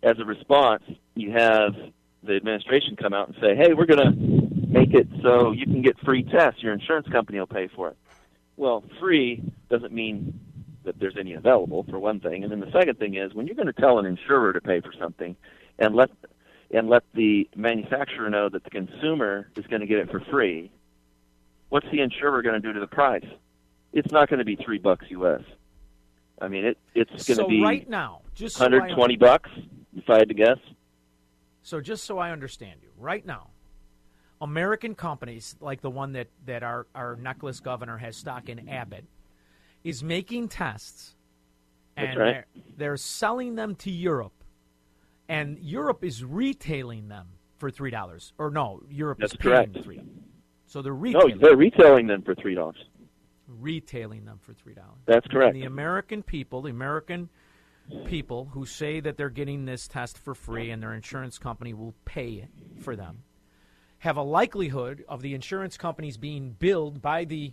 as a response, you have the administration come out and say, "Hey, we're going to make it so you can get free tests. Your insurance company will pay for it." Well, free doesn't mean that there's any available for one thing, and then the second thing is when you're going to tell an insurer to pay for something and let and let the manufacturer know that the consumer is going to get it for free, what's the insurer going to do to the price? It's not going to be three bucks US. I mean, it it's going to So be right now, just so 120 bucks if I had to guess. So just so I understand you, right now, American companies like the one that, that our, our necklace governor has stock in Abbott is making tests and right. they're, they're selling them to Europe and Europe is retailing them for three dollars. Or no, Europe That's is paying correct. three. So they're No, retailing they're retailing them for three dollars. retailing them for three dollars. That's correct. And the American people, the American people who say that they're getting this test for free and their insurance company will pay for them, have a likelihood of the insurance companies being billed by the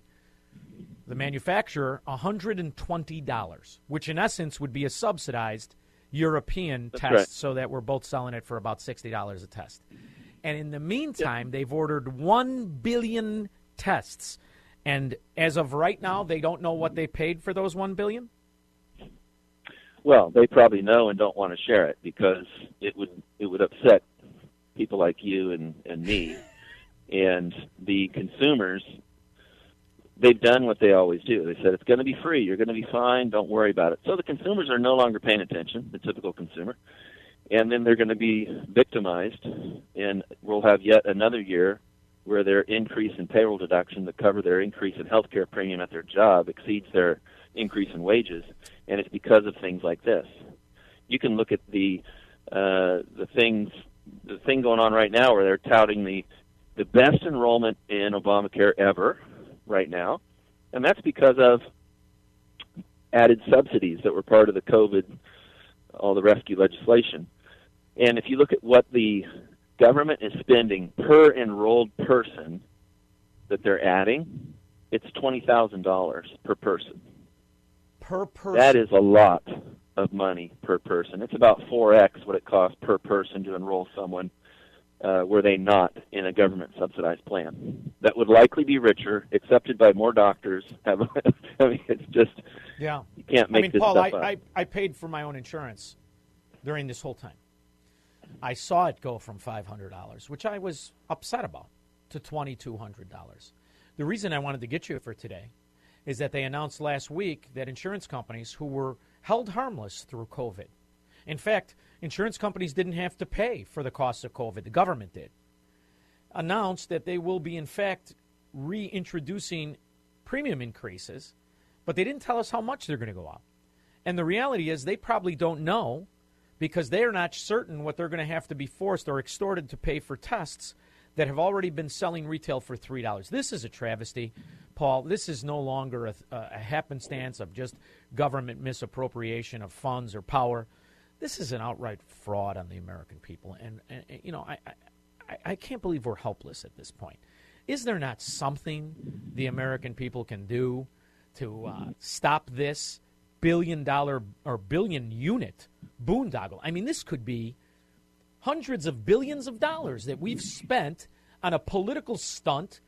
the manufacturer $120, which in essence would be a subsidized European That's test right. so that we're both selling it for about $60 a test. And in the meantime, they've ordered 1 billion tests. And as of right now, they don't know what they paid for those 1 billion? Well, they probably know and don't want to share it because it would it would upset people like you and and me, and the consumers. They've done what they always do. They said it's going to be free. You're going to be fine. Don't worry about it. So the consumers are no longer paying attention. The typical consumer, and then they're going to be victimized, and we'll have yet another year where their increase in payroll deduction to cover their increase in health care premium at their job exceeds their increase in wages, and it's because of things like this. You can look at the uh, the things the thing going on right now where they're touting the the best enrollment in Obamacare ever right now, and that's because of added subsidies that were part of the COVID all the rescue legislation. And if you look at what the government is spending per enrolled person that they're adding, it's twenty thousand dollars per person. Per person. That is a lot of money per person. It's about four x what it costs per person to enroll someone uh, were they not in a government subsidized plan. That would likely be richer, accepted by more doctors. Have *laughs* I mean, it's just Yeah. you can't make I mean, this Paul, stuff I, up. I, I paid for my own insurance during this whole time. I saw it go from $500, which I was upset about, to $2,200. The reason I wanted to get you for today is that they announced last week that insurance companies who were held harmless through COVID, in fact, insurance companies didn't have to pay for the costs of COVID, the government did, announced that they will be, in fact, reintroducing premium increases, but they didn't tell us how much they're going to go up. And the reality is, they probably don't know because they are not certain what they're going to have to be forced or extorted to pay for tests that have already been selling retail for $3. This is a travesty, Paul. This is no longer a, a happenstance of just government misappropriation of funds or power. This is an outright fraud on the American people. And, and you know, I, I, I can't believe we're helpless at this point. Is there not something the American people can do to uh, stop this billion dollar or billion unit boondoggle? I mean, this could be hundreds of billions of dollars that we've spent on a political stunt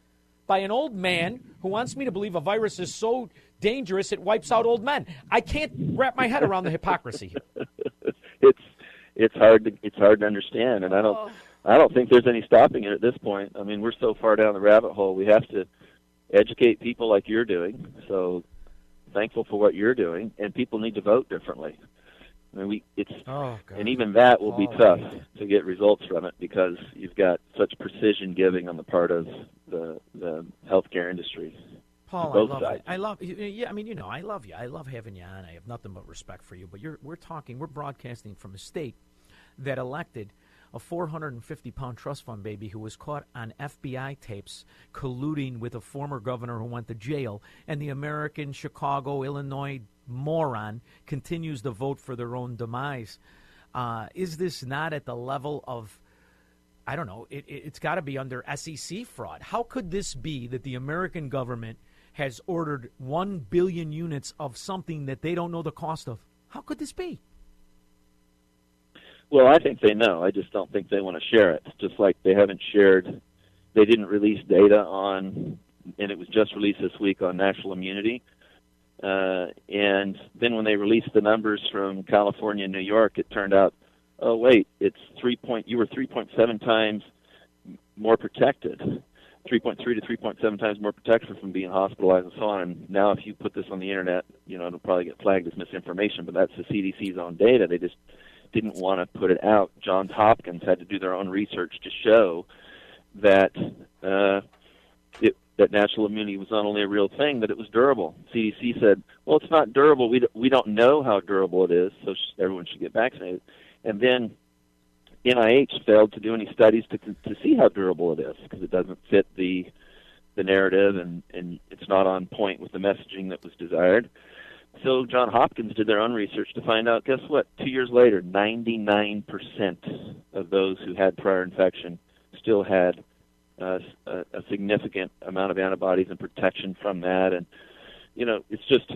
by an old man who wants me to believe a virus is so dangerous it wipes out old men. I can't wrap my head around the hypocrisy here. *laughs* it's it's hard to it's hard to understand, and I don't oh. I don't think there's any stopping it at this point. I mean, we're so far down the rabbit hole. We have to educate people like you're doing. So thankful for what you're doing, and people need to vote differently. I mean, we it's Oh, and even that will be tough to get results from it because you've got such precision giving on the part of the the healthcare industry. Paul, I love sides. I love yeah. I mean, you know, I love you. I love having you on. I have nothing but respect for you. But you're we're talking. We're broadcasting from a state that elected a 450 pound trust fund baby who was caught on FBI tapes colluding with a former governor who went to jail, and the American Chicago, Illinois moron continues to vote for their own demise. Uh, is this not at the level of I don't know. It, it's got to be under SEC fraud. How could this be that the American government has ordered 1 billion units of something that they don't know the cost of? How could this be? Well, I think they know. I just don't think they want to share it. Just like they haven't shared, they didn't release data on, and it was just released this week on natural immunity. Uh, and then when they released the numbers from California and New York, it turned out, oh wait, it's three point. You were 3.7 times more protected, 3.3 to 3.7 times more protected from being hospitalized and so on. And now, if you put this on the internet, you know it'll probably get flagged as misinformation. But that's the CDC's own data. They just didn't want to put it out. Johns Hopkins had to do their own research to show that uh, that natural immunity was not only a real thing, that it was durable. CDC said, "Well, it's not durable. We d- we don't know how durable it is, so sh- everyone should get vaccinated." And then NIH failed to do any studies to to see how durable it is because it doesn't fit the the narrative and and it's not on point with the messaging that was desired. So John Hopkins did their own research to find out. Guess what? Two years later, 99% of those who had prior infection still had uh, a, a significant amount of antibodies and protection from that. And you know, it's just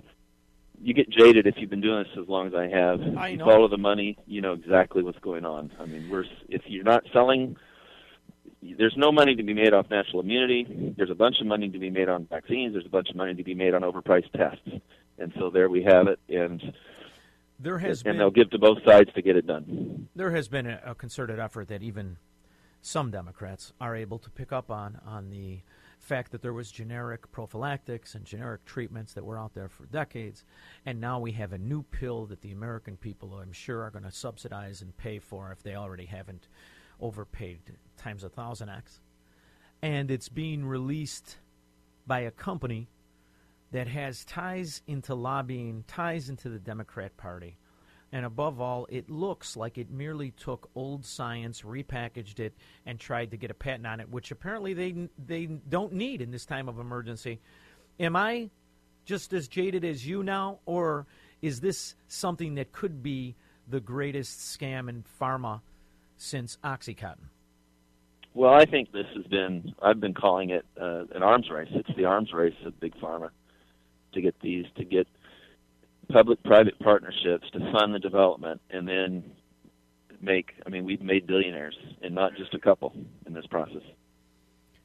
you get jaded if you've been doing this as long as I have. I you know. follow the money, you know exactly what's going on. I mean, we're if you're not selling. There's no money to be made off natural immunity. There's a bunch of money to be made on vaccines. There's a bunch of money to be made on overpriced tests. And so there we have it. And There has and been they'll give to both sides to get it done. there has been a, a concerted effort that even some Democrats are able to pick up on on the fact that there was generic prophylactics and generic treatments that were out there for decades, and now we have a new pill that the American people, I'm sure, are going to subsidize and pay for if they already haven't overpaid times a thousand x, and it's being released by a company that has ties into lobbying, ties into the Democrat Party. And above all, it looks like it merely took old science, repackaged it, and tried to get a patent on it, which apparently they they don't need in this time of emergency. Am I just as jaded as you now, or is this something that could be the greatest scam in pharma since OxyContin? Well, I think this has been, I've been calling it uh, an arms race. It's the arms race of Big Pharma to get these, to get public private partnerships to fund the development and then make, I mean, we've made billionaires and not just a couple in this process.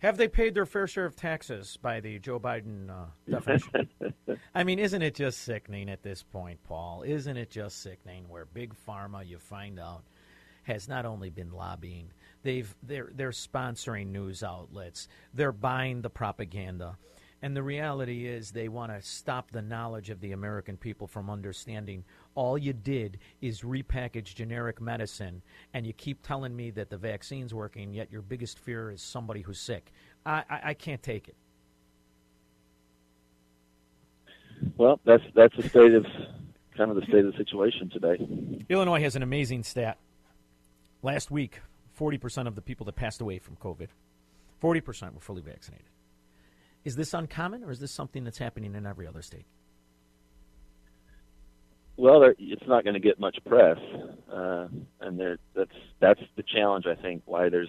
Have they paid their fair share of taxes by the Joe Biden uh, definition? *laughs* I mean, isn't it just sickening at this point, Paul? Isn't it just sickening where big pharma, you find out, has not only been lobbying, they've they're they're sponsoring news outlets, they're buying the propaganda. And the reality is, they want to stop the knowledge of the American people from understanding all you did is repackage generic medicine, and you keep telling me that the vaccine's working, yet your biggest fear is somebody who's sick. I, I, I can't take it. Well, that's, that's the state of, kind of the state of the situation today. Illinois has an amazing stat. Last week, 40% of the people that passed away from COVID, 40% were fully vaccinated. Is this uncommon, or is this something that's happening in every other state? Well, it's not going to get much press, uh, and there, that's that's the challenge. I think why there's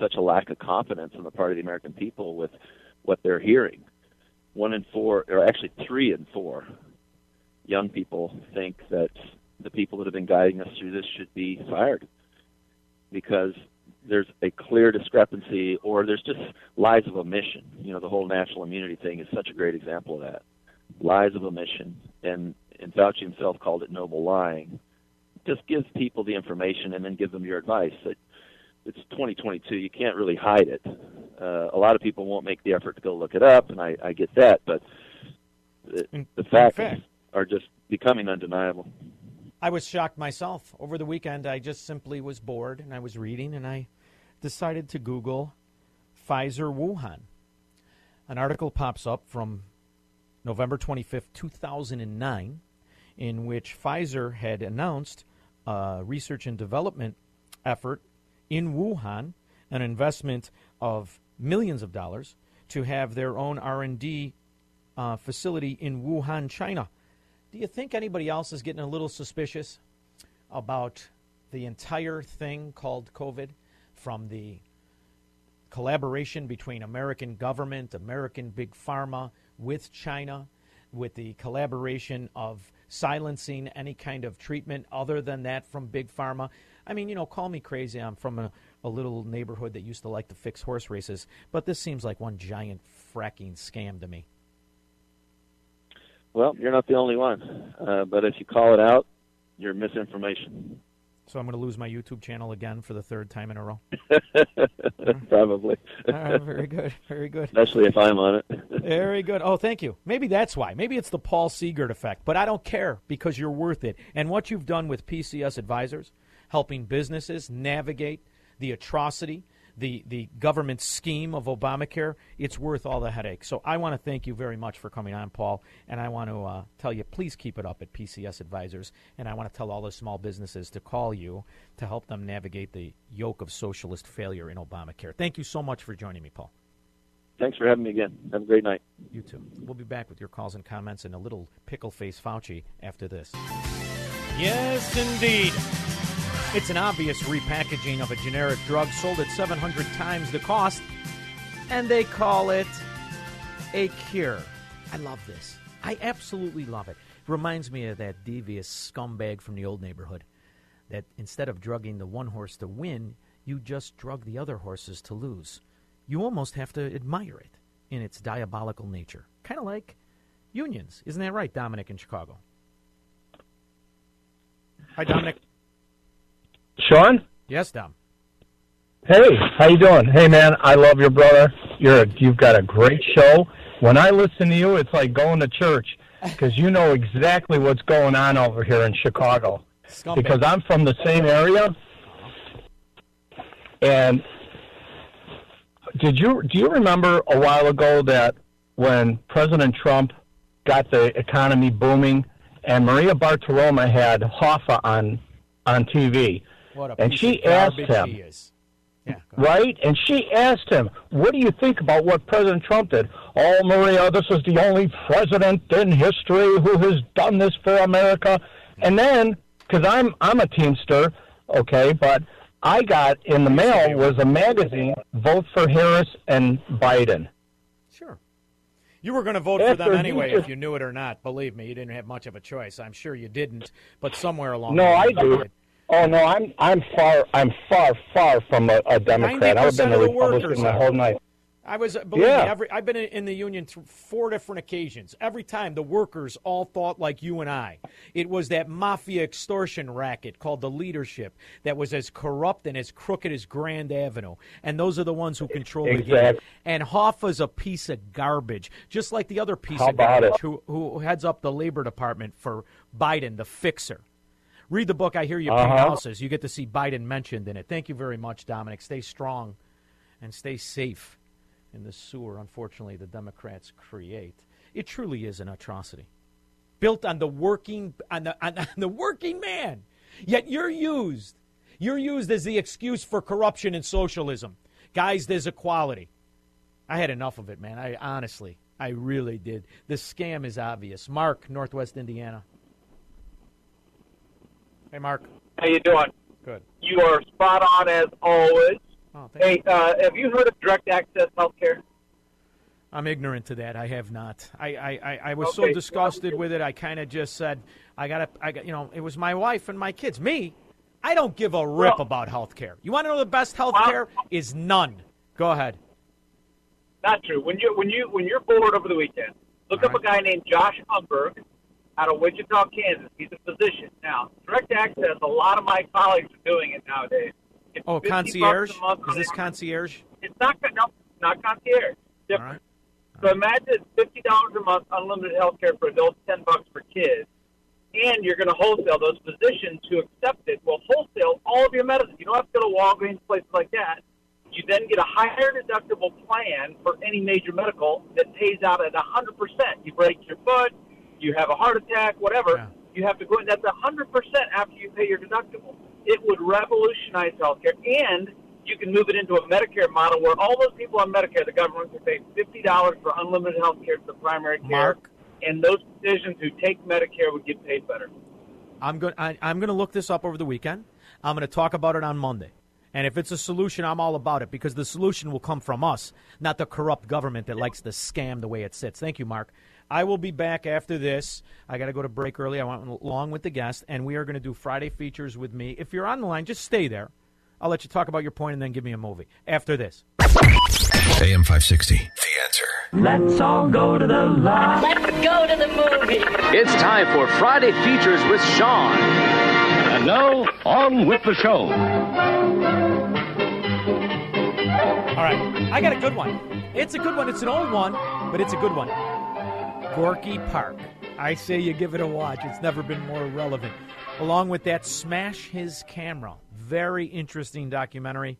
such a lack of confidence on the part of the American people with what they're hearing. One in four, or actually three in four, young people think that the people that have been guiding us through this should be fired because there's a clear discrepancy, or there's just lies of omission. You know, the whole natural immunity thing is such a great example of that. Lies of omission, and and Fauci himself called it noble lying. just give people the information and then give them your advice. It, it's 2022. You can't really hide it. Uh, a lot of people won't make the effort to go look it up, and I, I get that, but the, the facts fact. are just becoming undeniable. I was shocked myself. Over the weekend, I just simply was bored and I was reading and I decided to Google Pfizer Wuhan. An article pops up from November 25th, 2009, in which Pfizer had announced a research and development effort in Wuhan, an investment of millions of dollars to have their own R&D uh, facility in Wuhan, China. Do you think anybody else is getting a little suspicious about the entire thing called COVID from the collaboration between American government, American big pharma with China, with the collaboration of silencing any kind of treatment other than that from big pharma? I mean, you know, call me crazy. I'm from a, a little neighborhood that used to like to fix horse races, but this seems like one giant fracking scam to me. Well, you're not the only one, uh, but if you call it out, you're misinformation. So I'm going to lose my YouTube channel again for the third time in a row. *laughs* Probably. All right, very good, very good. Especially if I'm on it. *laughs* Very good. Oh, thank you. Maybe that's why. Maybe it's the Paul Seegert effect, but I don't care because you're worth it. And what you've done with PCS Advisors, helping businesses navigate the atrocity, the, the government scheme of Obamacare, it's worth all the headache. So I want to thank you very much for coming on, Paul. And I want to uh, tell you, please keep it up at PCS Advisors. And I want to tell all the small businesses to call you to help them navigate the yoke of socialist failure in Obamacare. Thank you so much for joining me, Paul. Thanks for having me again. Have a great night. You too. We'll be back with your calls and comments and a little pickle face Fauci after this. Yes, indeed. It's an obvious repackaging of a generic drug sold at 700 times the cost, and they call it a cure. I love this. I absolutely love it. Reminds me of that devious scumbag from the old neighborhood that instead of drugging the one horse to win, you just drug the other horses to lose. You almost have to admire it in its diabolical nature. Kind of like unions. Isn't that right, Dominic in Chicago? Hi, Dominic. Shaun? Yes, Dom. Hey, how you doing? Hey, man, I love your brother. You're a, you've got a great show. When I listen to you, it's like going to church because you know exactly what's going on over here in Chicago. Scumbag. Because I'm from the same area, and did you do you remember a while ago that when President Trump got the economy booming, and Maria Bartiromo had Hoffa on on TV, and she asked him, he is. Yeah, right? And she asked him, "What do you think about what President Trump did?" Oh, Maria, this is the only president in history who has done this for America. And then, because I'm I'm a Teamster, okay, but I got in the mail was a magazine, "Vote for Harris and Biden." Sure. You were going to vote for them anyway, just- if you knew it or not. Believe me, you didn't have much of a choice. I'm sure you didn't, but somewhere along No, the I line you do. Oh no, I'm I'm far I'm far far from a, a Democrat. I've been 90% a Republican workers my whole life. I was believe Yeah. me, every I've been in the union th- four different occasions. Every time the workers all thought like you and I. It was that mafia extortion racket called the leadership that was as corrupt and as crooked as Grand Avenue, and those are the ones who control the game. And Hoffa's a piece of garbage, just like the other piece How of garbage who who heads up the labor department for Biden, the fixer. Read the book. I hear you paint Uh-huh. houses. You get to see Biden mentioned in it. Thank you very much, Dominic. Stay strong and stay safe in the sewer, unfortunately, the Democrats create. It truly is an atrocity. Built on the working on the on, on *laughs* the working man. Yet you're used. You're used as the excuse for corruption and socialism. Guys, there's equality. I had enough of it, man. I honestly, I really did. The scam is obvious. Mark, Northwest Indiana. Hey, Mark. How you doing? Good. You are spot on as always. Oh, Hey, uh, have you heard of direct access healthcare? I'm ignorant to that. I have not. I, I, I, I was so Okay. disgusted with it. I kind of just said, I got to, I got, you know, it was my wife and my kids. Me, I don't give a rip about health care. You want to know the best health care is none. Go ahead. Not true. When you when you when you're bored over the weekend, look up a guy named Josh Umbehr. Out of Wichita, Kansas. He's a physician. Now, direct access, a lot of my colleagues are doing it nowadays. It's Oh, concierge? a month Is this concierge? It's not no, not concierge. Different. So imagine it's fifty dollars a month, unlimited health care for adults, ten bucks for kids, and you're going to wholesale. Those physicians who accept it will wholesale all of your medicine. You don't have to go to Walgreens, places like that. You then get a higher deductible plan for any major medical that pays out at hundred percent. You break your foot, you have a heart attack, whatever. You have to go. in. That's hundred percent after you pay your deductible. It would revolutionize healthcare, and you can move it into a Medicare model where all those people on Medicare, the government can pay fifty dollars for unlimited health care to the primary care, Mark? and those physicians who take Medicare would get paid better. I'm going. I'm going to look this up over the weekend. I'm going to talk about it on Monday. And if it's a solution, I'm all about it because the solution will come from us, not the corrupt government that likes to scam the way it sits. Thank you, Mark. I will be back after this. I got to go to break early. I went along with the guest, and we are going to do Friday features with me. If you're on the line, just stay there. I'll let you talk about your point and then give me a movie after this. AM 560. The answer. Let's all go to the lot. Let's go to the movie. It's time for Friday Features with Shaun. And now, on with the show. All right, I got a good one. It's a good one. It's an old one, but it's a good one. Gorky Park. I say you give it a watch. It's never been more relevant. Along with that, Smash His Camera. Very interesting documentary.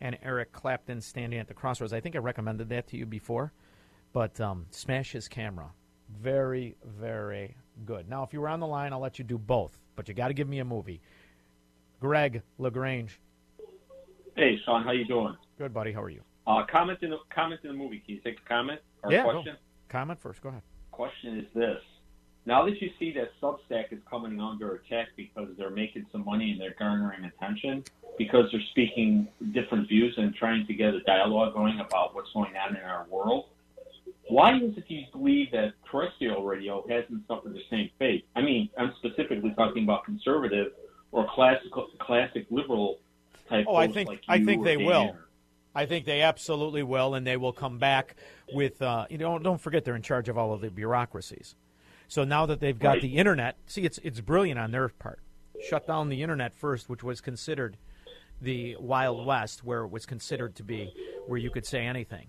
And Eric Clapton standing at the crossroads. I think I recommended that to you before. But um, Smash His Camera. Very, very good. Now, if you were on the line, I'll let you do both. But you got to give me a movie. Greg LaGrange. Hey, Shaun, how you doing? Good, buddy. How are you? Uh, comment in the comment in the movie. Can you take a comment or yeah, a go. Comment first. Go ahead. Question is this: Now that you see that Substack is coming under attack because they're making some money and they're garnering attention because they're speaking different views and trying to get a dialogue going about what's going on in our world. Why is it you believe that terrestrial radio hasn't suffered the same fate? I mean, I'm specifically talking about conservative or classical, classic liberal type. Oh, I think like I think they will. or- I think they absolutely will, and they will come back with. Uh, you know, don't forget they're in charge of all of the bureaucracies. So now that they've got Right. the internet, see, it's it's brilliant on their part. Shut down the internet first, which was considered the Wild West, where it was considered to be where you could say anything.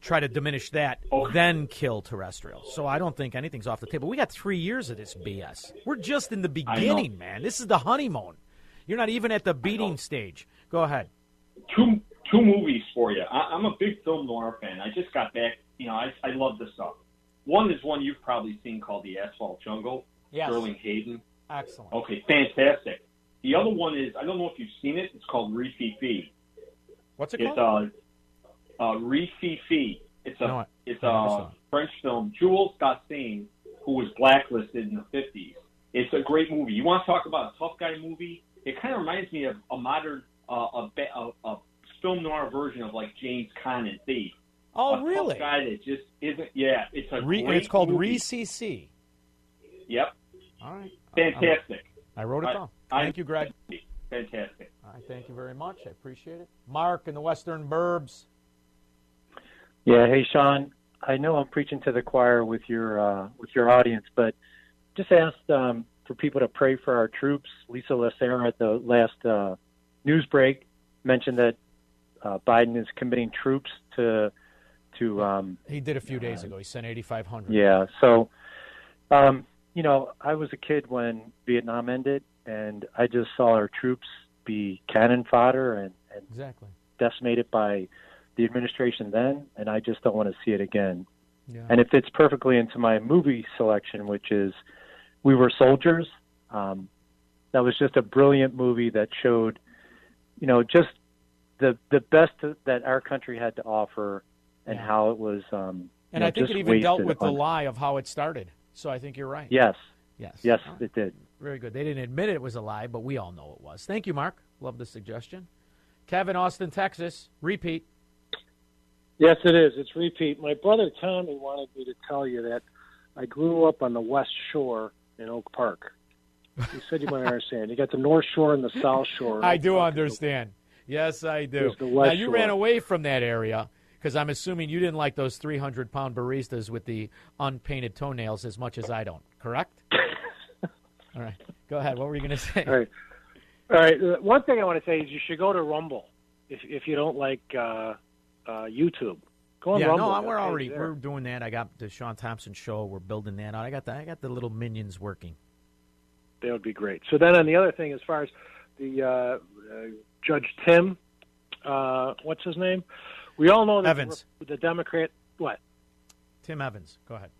Try to diminish that, then kill terrestrial. So I don't think anything's off the table. We got three years of this BS. We're just in the beginning, man. This is the honeymoon. You're not even at the beating stage. Go ahead. two two movies for you. I, I'm a big film noir fan. I just got back. You know, I I love this stuff. One is one you've probably seen called The Asphalt Jungle. Yes. Sterling Hayden. Excellent. Okay, fantastic. The other one is I don't know if you've seen it. It's called Rififi. What's it It's called? uh, uh Rififi. It's a No, I- it's a. French film. Jules Dassin, who was blacklisted in the fifties. It's a great movie. You want to talk about a tough guy movie? It kind of reminds me of a modern uh, a, a, a film noir version of like James Caan and Thief. Oh, a really? Tough guy that just isn't. Yeah, it's a Re, great it's called movie. ReCC. Yep. All right. Fantastic. I wrote it down. I- Thank you, Greg. Fantastic. All right, thank you very much. I appreciate it. Mark in the Western Burbs. Yeah, hey Shaun. I know I'm preaching to the choir with your uh, with your audience, but just asked um, for people to pray for our troops. Lisa Lacera at the last uh, news break mentioned that uh, Biden is committing troops to to um, He did a few days ago. He sent 8,500. yeah. So, um, you know, I was a kid when Vietnam ended, and I just saw our troops be cannon fodder and, and Exactly. decimated by the administration then, and I just don't want to see it again. Yeah. And it fits perfectly into my movie selection, which is We Were Soldiers. Um, that was just a brilliant movie that showed, you know, just the the best that our country had to offer and Yeah. how it was. Um, And you know, I think it even dealt wasted with the lie of how it started. So I think you're right. Yes. Yes. Yes, All right. it did. Very good. They didn't admit it was a lie, but we all know it was. Thank you, Mark. Love the suggestion. Kevin, Austin, Texas. Repeat. Yes, it is. It's repeat. My brother Tommy wanted me to tell you that I grew up on the West Shore in Oak Park. He said you might *laughs* understand. You got the North Shore and the South Shore. I do understand. Yes, I do. There's the West now, you ran away from that area because I'm assuming you didn't like those 300 pound baristas with the unpainted toenails as much as I don't. correct? *laughs* All right. Go ahead. What were you going to say? All right. All right. uh, One thing I want to say is you should go to Rumble if if you don't like uh, uh, YouTube. Go on yeah, Rumble. no, we're already we're doing that. I got the Shaun Thompson show. We're building that out. I got the I got the little minions working. That would be great. So then, on the other thing, as far as the uh, uh, Judge Tim, uh, what's his name? We all know that Evans. The, Democrat. What? Tim Evans. Go ahead.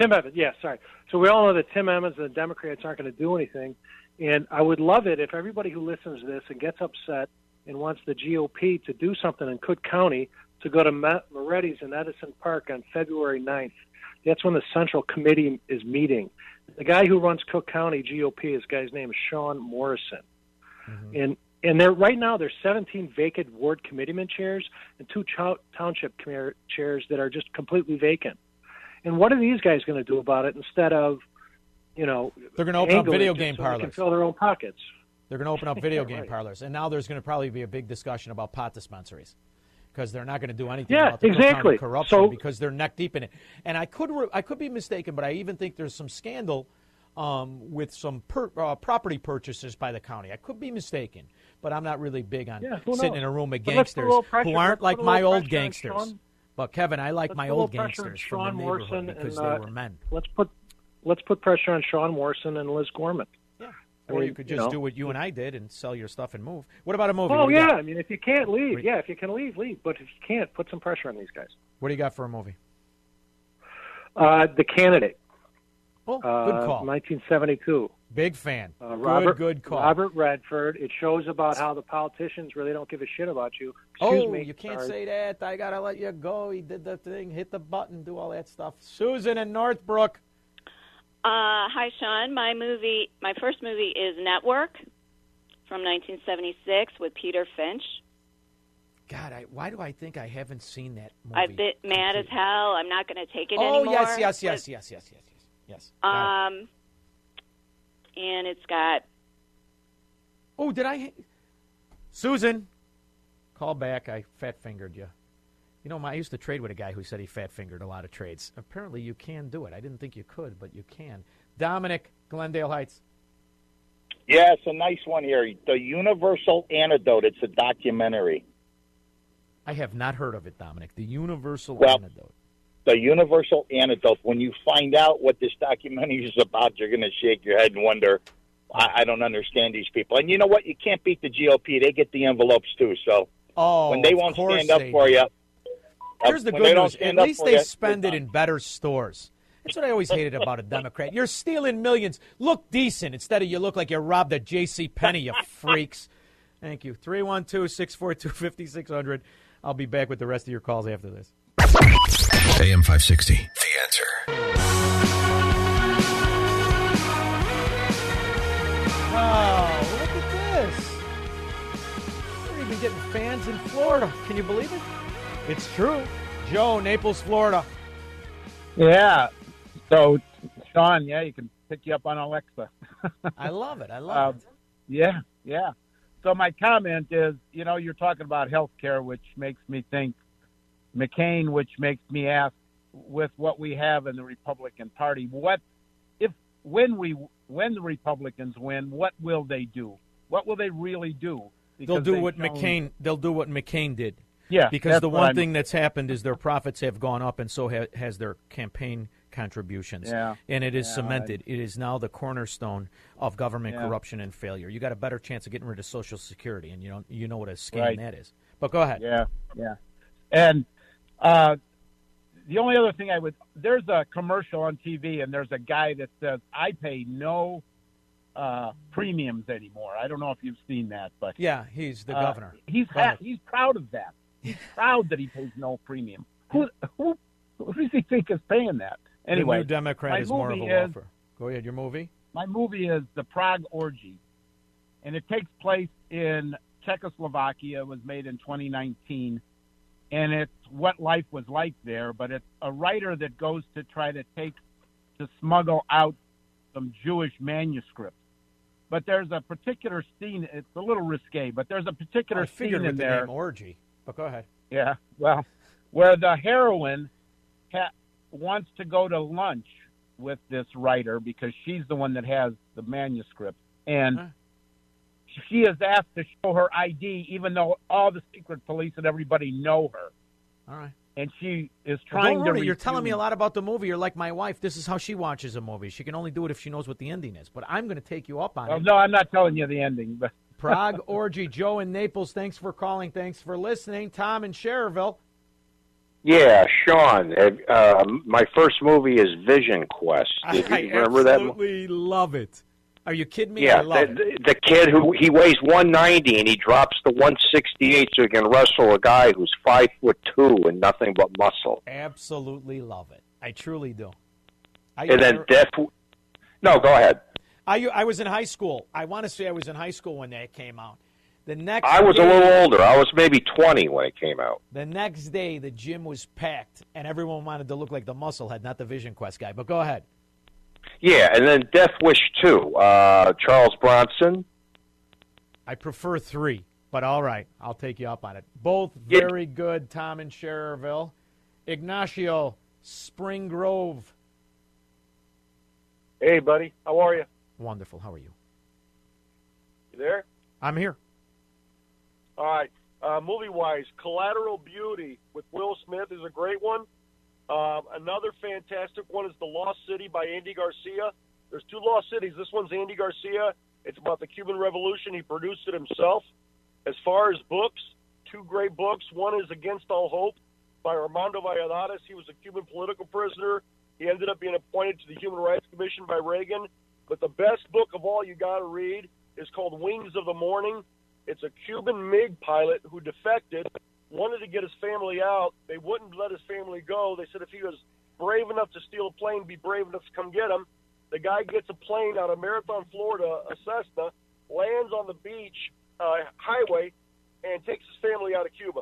Tim Evans, yeah, sorry. So we all know that Tim Evans and the Democrats aren't going to do anything. And I would love it if everybody who listens to this and gets upset and wants the GOP to do something in Cook County to go to Moretti's in Edison Park on February 9th. That's when the Central Committee is meeting. The guy who runs Cook County GOP, his guy's name is Sean Morrison. And and there right now there's 17 vacant ward committeeman chairs and two chou- township chairs that are just completely vacant. And what are these guys going to do about it instead of, you know, They're going to open up video game so they can parlors. fill their own pockets? They're going to open up video Yeah, *laughs* game right. parlors, and now there's going to probably be a big discussion about pot dispensaries because they're not going to do anything Yeah, about the exactly. corruption So- because they're neck deep in it. And I could re- I could be mistaken, but I even think there's some scandal um, with some per- uh, property purchases by the county. I could be mistaken, but I'm not really big on Yeah, sitting knows? in a room with But let's put a gangsters who aren't like my old gangsters. But Kevin, I like Let's my old little pressure on gangsters from Sean the Morrison neighborhood because and, they uh, were men. Let's put let's put pressure on Sean Morrison and Liz Gorman. Yeah. I Or you could you just know. do what you and I did and sell your stuff and move. What about a movie? Oh you yeah, got? I mean, if you can't leave, yeah, if you can leave, leave. But if you can't, put some pressure on these guys. What do you got for a movie? Uh, the candidate. Oh, good uh, call. 1972. Big fan. Uh, good, Robert, good call. Robert Redford. It shows about how the politicians really don't give a shit about you. Excuse oh, me. you can't sorry. say that. I gotta let you go. He did the thing, hit the button, do all that stuff. Susan in Northbrook. Uh, hi, Sean. My movie, my first movie is Network from 1976 with Peter Finch. God, I, why do I think I haven't seen that movie? I've been mad as hell. I'm not going to take it oh anymore. yes, yes, yes, yes, yes, yes, yes, yes. Got it. Um, and it's got Oh, did I? Susan, call back. I fat fingered you. You know, I used to trade with a guy who said he fat fingered a lot of trades. Apparently, you can do it. I didn't think you could, but you can. Dominic, Glendale Heights. Yeah, it's a nice one here. The Universal Antidote. It's a documentary. I have not heard of it, Dominic. The Universal Well- Antidote. The Universal Antidote. When you find out what this documentary is about, you're going to shake your head and wonder, I, I don't understand these people. And you know what? You can't beat the GOP. They get the envelopes too. So Oh, when they won't stand up for do. you, Here's the good news. At least they you, spend it in better stores. That's what I always hated about a Democrat. You're stealing millions. Look decent instead of you look like you robbed a J.C. Penney, you *laughs* freaks. Thank you. 312 642 5600. I'll be back with the rest of your calls after this. AM 560. The answer. Oh, look at this. We're even getting fans in Florida. Can you believe it? It's true. Joe, Naples, Florida. Yeah. So, Sean, yeah, you can pick you up on Alexa. *laughs* I love it. I love Um, it. Yeah, yeah. So my comment is, you know, you're talking about health care, which makes me think McCain, which makes me ask, with what we have in the Republican Party, what if when we when the Republicans win, what will they do? What will they really do? They'll do what shown- McCain. They'll do what McCain did. Yeah, because the one thing that's happened is their profits have gone up, and so ha- has their campaign contributions. Yeah. and it is Yeah, cemented. It is now the cornerstone of government Yeah. corruption and failure. You got a better chance of getting rid of Social Security, and you don't. You know what a scam Right. that is. But go ahead. Yeah, yeah. And uh, the only other thing I would there's a commercial on TV, and there's a guy that says, "I pay no uh, premiums anymore." I don't know if you've seen that, but Yeah, he's the uh, governor. He's ha- he's proud of that. He's *laughs* proud that he pays no premium. Who who who does he think is paying that? Anyway, the new Democrat is more of a is- welfare. Go ahead. Your movie. my movie is The Prague Orgy, and it takes place in Czechoslovakia. It was made in 2019, and it's what life was like there. But it's a writer that goes to try to take to smuggle out some Jewish manuscripts. But there's a particular scene. It's a little risque, but there's a particular oh, I figured scene with in the there. name orgy. But go ahead. Yeah, well, where the heroine ha- wants to go to lunch with this writer because she's the one that has the manuscript, and she is asked to show her ID, even though all the secret police and everybody know her. All right. And she is Well, trying don't to. worry, You're telling me a lot about the movie. You're like my wife. This is how she watches a movie. She can only do it if she knows what the ending is. But I'm going to take you up on Well, it. no, I'm not telling you the ending, but *laughs* Prague Orgy, Joe in Naples, thanks for calling. Thanks for listening. Tom in Cherville. Yeah, Sean. Uh, my first movie is Vision Quest. *laughs* Did you I remember that? mo- absolutely love it. Are you kidding me? Yeah, I love the, it. the kid who he weighs 190 and he drops to 168 so he can wrestle a guy who's five foot two and nothing but muscle. Absolutely love it. I truly do. I, and then Death. No, go ahead. I, I was in high school. I want to say I was in high school when that came out. The next I was a little older. I was maybe 20 when it came out. The next day, the gym was packed, and everyone wanted to look like the muscle Musclehead, not the Vision Quest guy. But go ahead. Yeah, and then Death Wish 2. Uh, Charles Bronson. I prefer three, but all right, I'll take you up on it. Both very good. Tom and Cherville, Ignacio Spring Grove. Hey, buddy. How are you? Wonderful. How are you? You there? I'm here. All right. Uh, movie wise, Collateral Beauty with Will Smith is a great one. Um, another fantastic one is The Lost City by Andy Garcia. There's two Lost Cities. This one's Andy Garcia. It's about the Cuban Revolution. He produced it himself. As far as books, two great books. One is Against All Hope by Armando Valladares. He was a Cuban political prisoner. He ended up being appointed to the Human Rights Commission by Reagan. But the best book of all you got to read is called Wings of the Morning. It's a Cuban MiG pilot who defected, wanted to get his family out. They wouldn't let his family go. They said if he was brave enough to steal a plane, be brave enough to come get him. The guy gets a plane out of Marathon, Florida, a Cessna, lands on the beach uh, highway, and takes his family out of Cuba.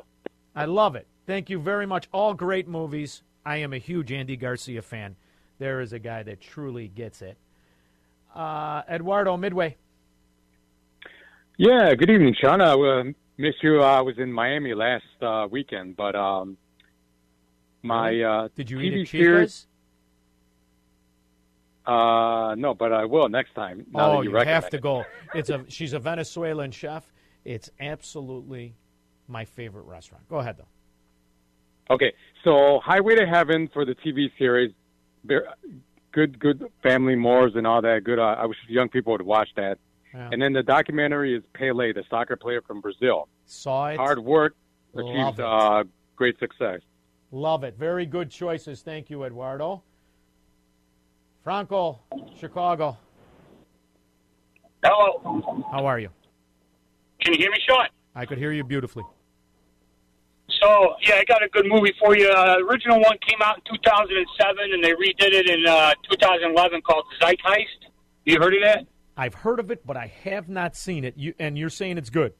I love it. Thank you very much. All great movies. I am a huge Andy Garcia fan. There is a guy that truly gets it. Uh, Eduardo Midway. Yeah, good evening, Sean. Uh, missed you. I was in Miami last uh, weekend, but um, my uh, Did you TV eat at series. Uh, no, but I will next time. Oh, you, you have to go. *laughs* It's a she's a Venezuelan chef. It's absolutely my favorite restaurant. Go ahead though. Okay, so Highway to Heaven for the TV series, good, good family mores and all that. Good. Uh, I wish young people would watch that. Yeah. And then the documentary is Pele, the soccer player from Brazil. Saw it. Hard work Love achieves it. uh, great success. Love it. Very good choices. Thank you, Eduardo. Franco, Chicago. Hello. How are you? Can you hear me, Sean? I could hear you beautifully. So, yeah, I got a good movie for you. Uh, original one came out in 2007, and they redid it in uh, 2011 called Zeitgeist. You heard of that? I've heard of it, but I have not seen it. You and you're saying it's good.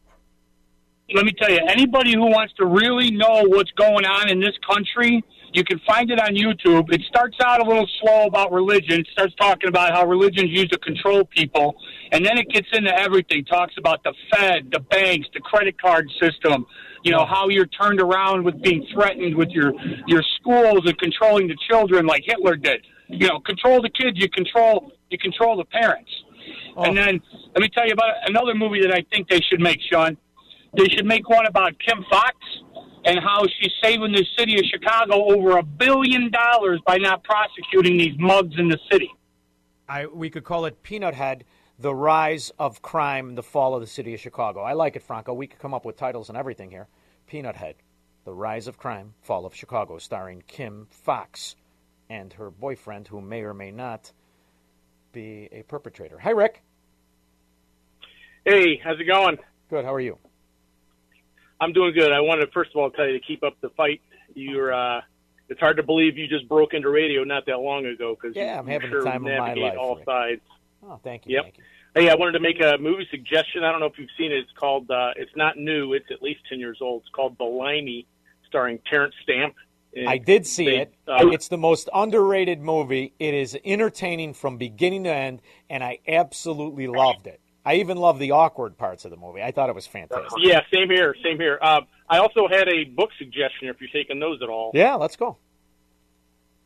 Let me tell you, anybody who wants to really know what's going on in this country, you can find it on YouTube. It starts out a little slow about religion. It starts talking about how religion's used to control people, and then it gets into everything. Talks about the Fed, the banks, the credit card system. You know how you're turned around with being threatened with your your schools and controlling the children like Hitler did. You know, control the kids. You control you control the parents. And oh. then let me tell you about another movie that I think they should make, Sean. They should make one about Kim Foxx and how she's saving the city of Chicago over a billion dollars by not prosecuting these mugs in the city. I we could call it Peanut Head: The Rise of Crime, the Fall of the City of Chicago. I like it, Franco. We could come up with titles and everything here. Peanut Head: The Rise of Crime, Fall of Chicago, starring Kim Foxx and her boyfriend, who may or may not be a perpetrator. Hi, Rick. Hey, how's it going? Good. How are you? I'm doing good. I wanted to first of all tell you to keep up the fight. You're. Uh, it's hard to believe you just broke into radio not that long ago because Yeah, I'm having sure the time of my life, all Rick. sides. Oh, thank you. Yep. Thank you. Hey, I wanted to make a movie suggestion. I don't know if you've seen it. It's called. Uh, it's not new. It's at least ten years old. It's called The Limey, starring Terence Stamp. And I did see they- it. uh, it's the most underrated movie. It is entertaining from beginning to end, and I absolutely loved it. I even love the awkward parts of the movie. I thought it was fantastic. Yeah, same here. Same here. Uh, I also had a book suggestion if you're taking those at all. Yeah, let's go.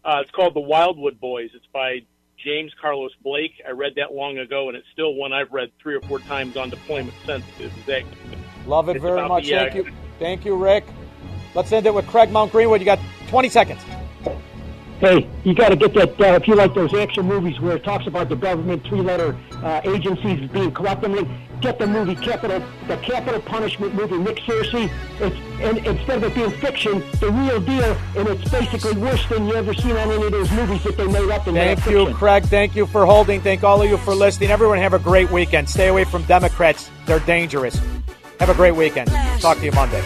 Uh, it's called The Wildwood Boys. It's by James Carlos Blake. I read that long ago, and it's still one I've read three or four times on deployment since. Love it It's very much. the, uh, Thank you. Thank you, Rick. Let's end it with Craig Mount Greenwood. You got 20 seconds. Hey, you got to get that. Uh, if you like those action movies where it talks about the government three-letter uh, agencies being corrupt, I mean, get the movie Capitol, the Capitol Punishment movie. Nick Searcy. It's and instead of it being fiction, the real deal, and it's basically worse than you ever seen on any of those movies that they made up in Thank you, fiction. Craig. Thank you for holding. Thank all of you for listening. Everyone have a great weekend. Stay away from Democrats. They're dangerous. Have a great weekend. Talk to you Monday.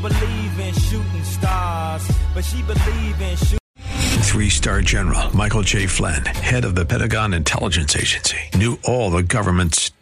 Don't believe in shooting stars, but she believe in shooting. Three star general Michael J. Flynn, head of the Pentagon Intelligence Agency, knew all the government's